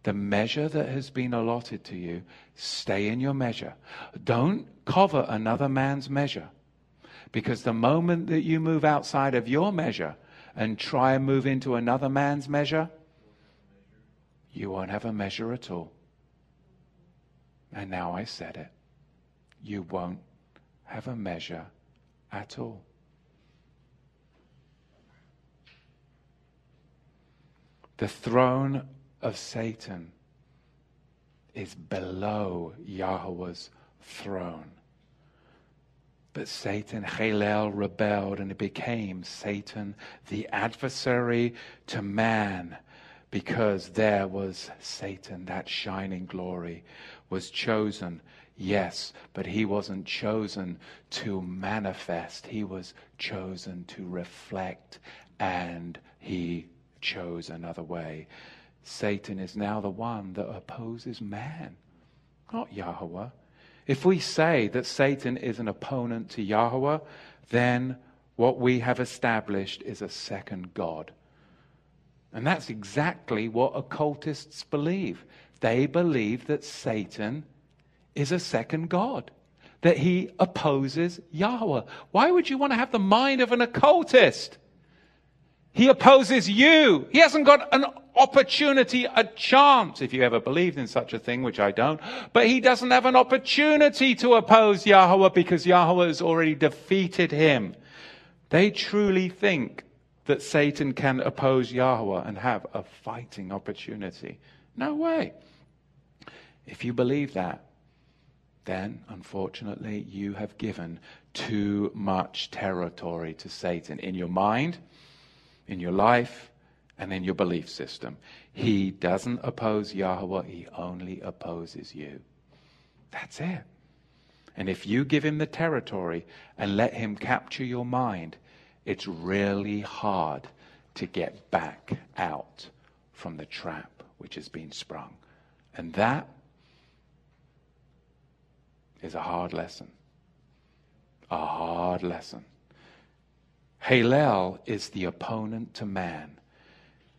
The measure that has been allotted to you, stay in your measure. Don't cover another man's measure. Because the moment that you move outside of your measure and try and move into another man's measure, you won't have a measure at all. And now I said it. You won't have a measure at all. The throne of Satan is below Yahweh's throne. But Satan, Halel, rebelled and it became Satan the adversary to man because there was Satan, that shining glory, was chosen. Yes, but he wasn't chosen to manifest. He was chosen to reflect, and he chose another way. Satan is now the one that opposes man, not Yahweh. If we say that Satan is an opponent to Yahweh, then what we have established is a second God. And that's exactly what occultists believe. They believe that Satan is a second God, that he opposes Yahweh. Why would you want to have the mind of an occultist? He opposes you. He hasn't got an opportunity, a chance, if you ever believed in such a thing, which I don't. But he doesn't have an opportunity to oppose Yahweh because Yahweh has already defeated him. They truly think that Satan can oppose Yahweh and have a fighting opportunity. No way. If you believe that, then unfortunately you have given too much territory to Satan in your mind, in your life, and in your belief system. He doesn't oppose Yahweh, he only opposes you. That's it. And if you give him the territory and let him capture your mind, it's really hard to get back out from the trap which has been sprung. And that is a hard lesson. A hard lesson. Halel is the opponent to man.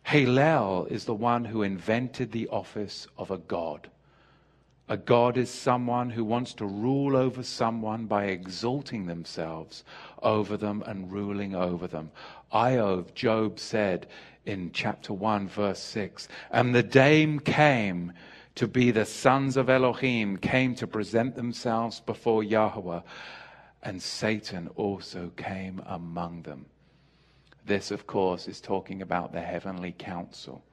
Halel is the one who invented the office of a god. A God is someone who wants to rule over someone by exalting themselves over them and ruling over them. Iov, Job said in chapter 1, verse 6, and the dame came to be the sons of Elohim, came to present themselves before Yahweh, and Satan also came among them. This, of course, is talking about the heavenly council.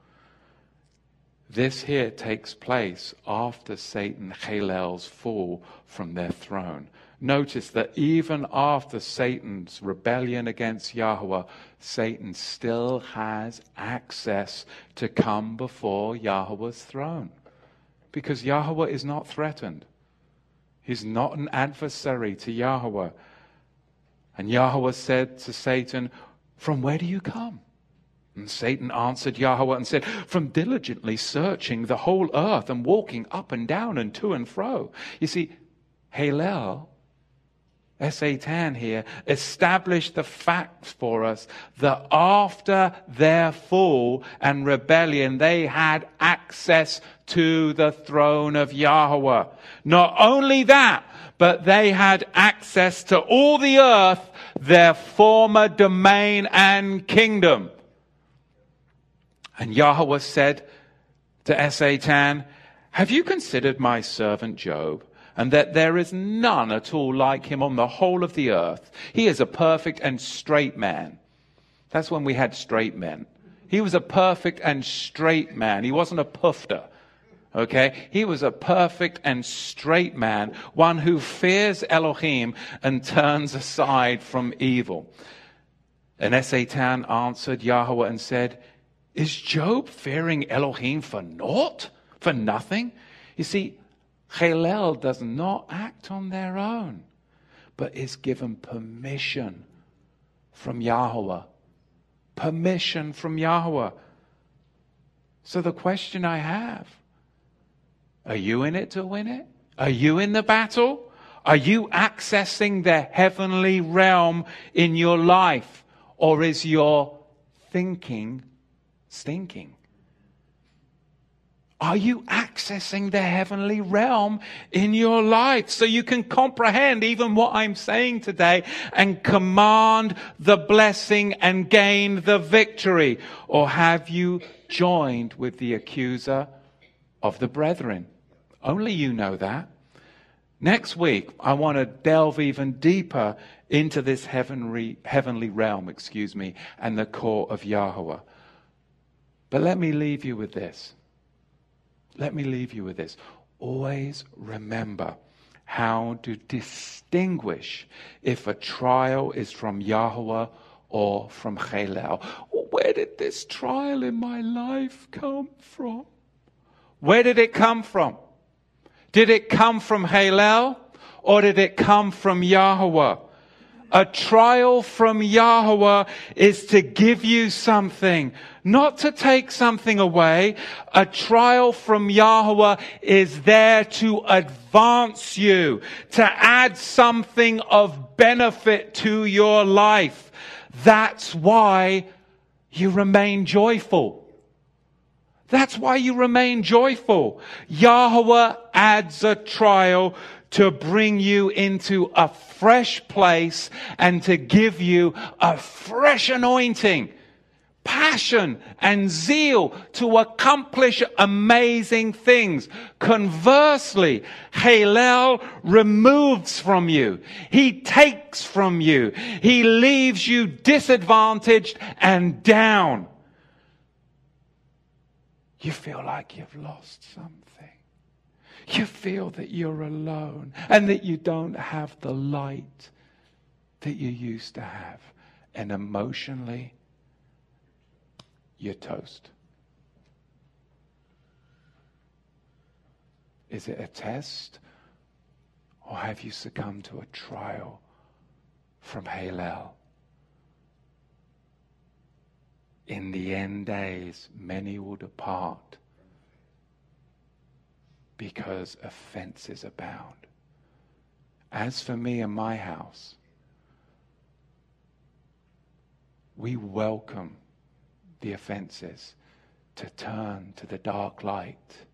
This here takes place after Satan Halel's fall from their throne. Notice that even after Satan's rebellion against Yahweh, Satan still has access to come before Yahweh's throne. Because Yahweh is not threatened. He's not an adversary to Yahweh. And Yahweh said to Satan, From where do you come? And Satan answered Yahweh and said, From diligently searching the whole earth and walking up and down and to and fro. You see, Halel, Satan here, established the facts for us that after their fall and rebellion, they had access to the throne of Yahweh. Not only that, but they had access to all the earth, their former domain and kingdom. And Yahweh said to Satan, Have you considered my servant Job? And that there is none at all like him on the whole of the earth. He is a perfect and straight man. That's when we had straight men. He was a perfect and straight man. He wasn't a pufter. Okay? He was a perfect and straight man, one who fears Elohim and turns aside from evil. And Satan answered Yahweh and said, is Job fearing Elohim for naught? For nothing? You see, Halel does not act on their own, but is given permission from Yahweh. Permission from Yahweh. So the question I have are you in it to win it? Are you in the battle? Are you accessing the heavenly realm in your life? Or is your thinking stinking? Are you accessing the heavenly realm in your life so you can comprehend even what I'm saying today and command the blessing and gain the victory? Or have you joined with the accuser of the brethren? Only you know that. Next week, I want to delve even deeper into this heavenly, heavenly realm, excuse me, and the core of Yahweh. But let me leave you with this. Let me leave you with this. Always remember how to distinguish if a trial is from Yahweh or from Chelel. Where did this trial in my life come from? Where did it come from? Did it come from Chelel or did it come from Yahweh? A trial from Yahweh is to give you something, not to take something away. A trial from Yahweh is there to advance you, to add something of benefit to your life. That's why you remain joyful. That's why you remain joyful. Yahweh adds a trial to bring you into a fresh place and to give you a fresh anointing, passion and zeal to accomplish amazing things. Conversely, Chelel removes from you. He takes from you. He leaves you disadvantaged and down. You feel like you've lost something. You feel that you're alone and that you don't have the light that you used to have. And emotionally, you're toast. Is it a test? Or have you succumbed to a trial from Chelel? In the end days, many will depart because offenses abound. As for me and my house, we welcome the offenses to turn to the dark light,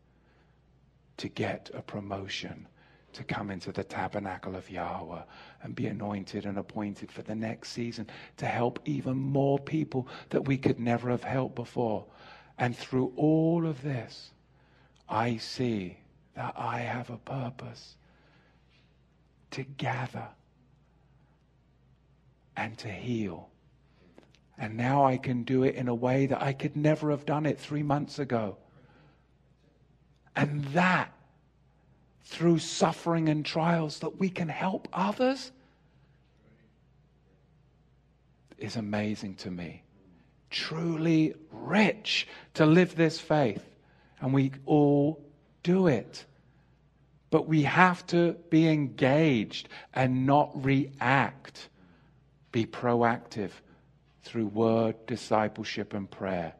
to get a promotion, to come into the tabernacle of Yahweh and be anointed and appointed for the next season to help even more people that we could never have helped before. And through all of this, I see that I have a purpose to gather and to heal. And now I can do it in a way that I could never have done it three months ago. And that, through suffering and trials, that we can help others is amazing to me. Truly rich to live this faith. And we all do it. But we have to be engaged and not react. Be proactive through word, discipleship, and prayer.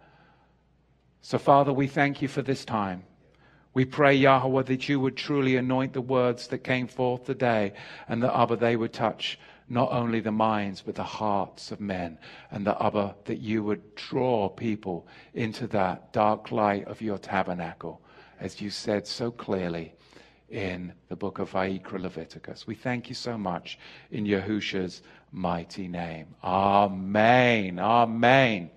So, Father, we thank you for this time. We pray, Yahweh, that you would truly anoint the words that came forth today and that, Abba, they would touch not only the minds but the hearts of men and that, Abba, that you would draw people into that dark light of your tabernacle as you said so clearly in the book of Vayikra Leviticus. We thank you so much in Yahusha's mighty name. Amen. Amen.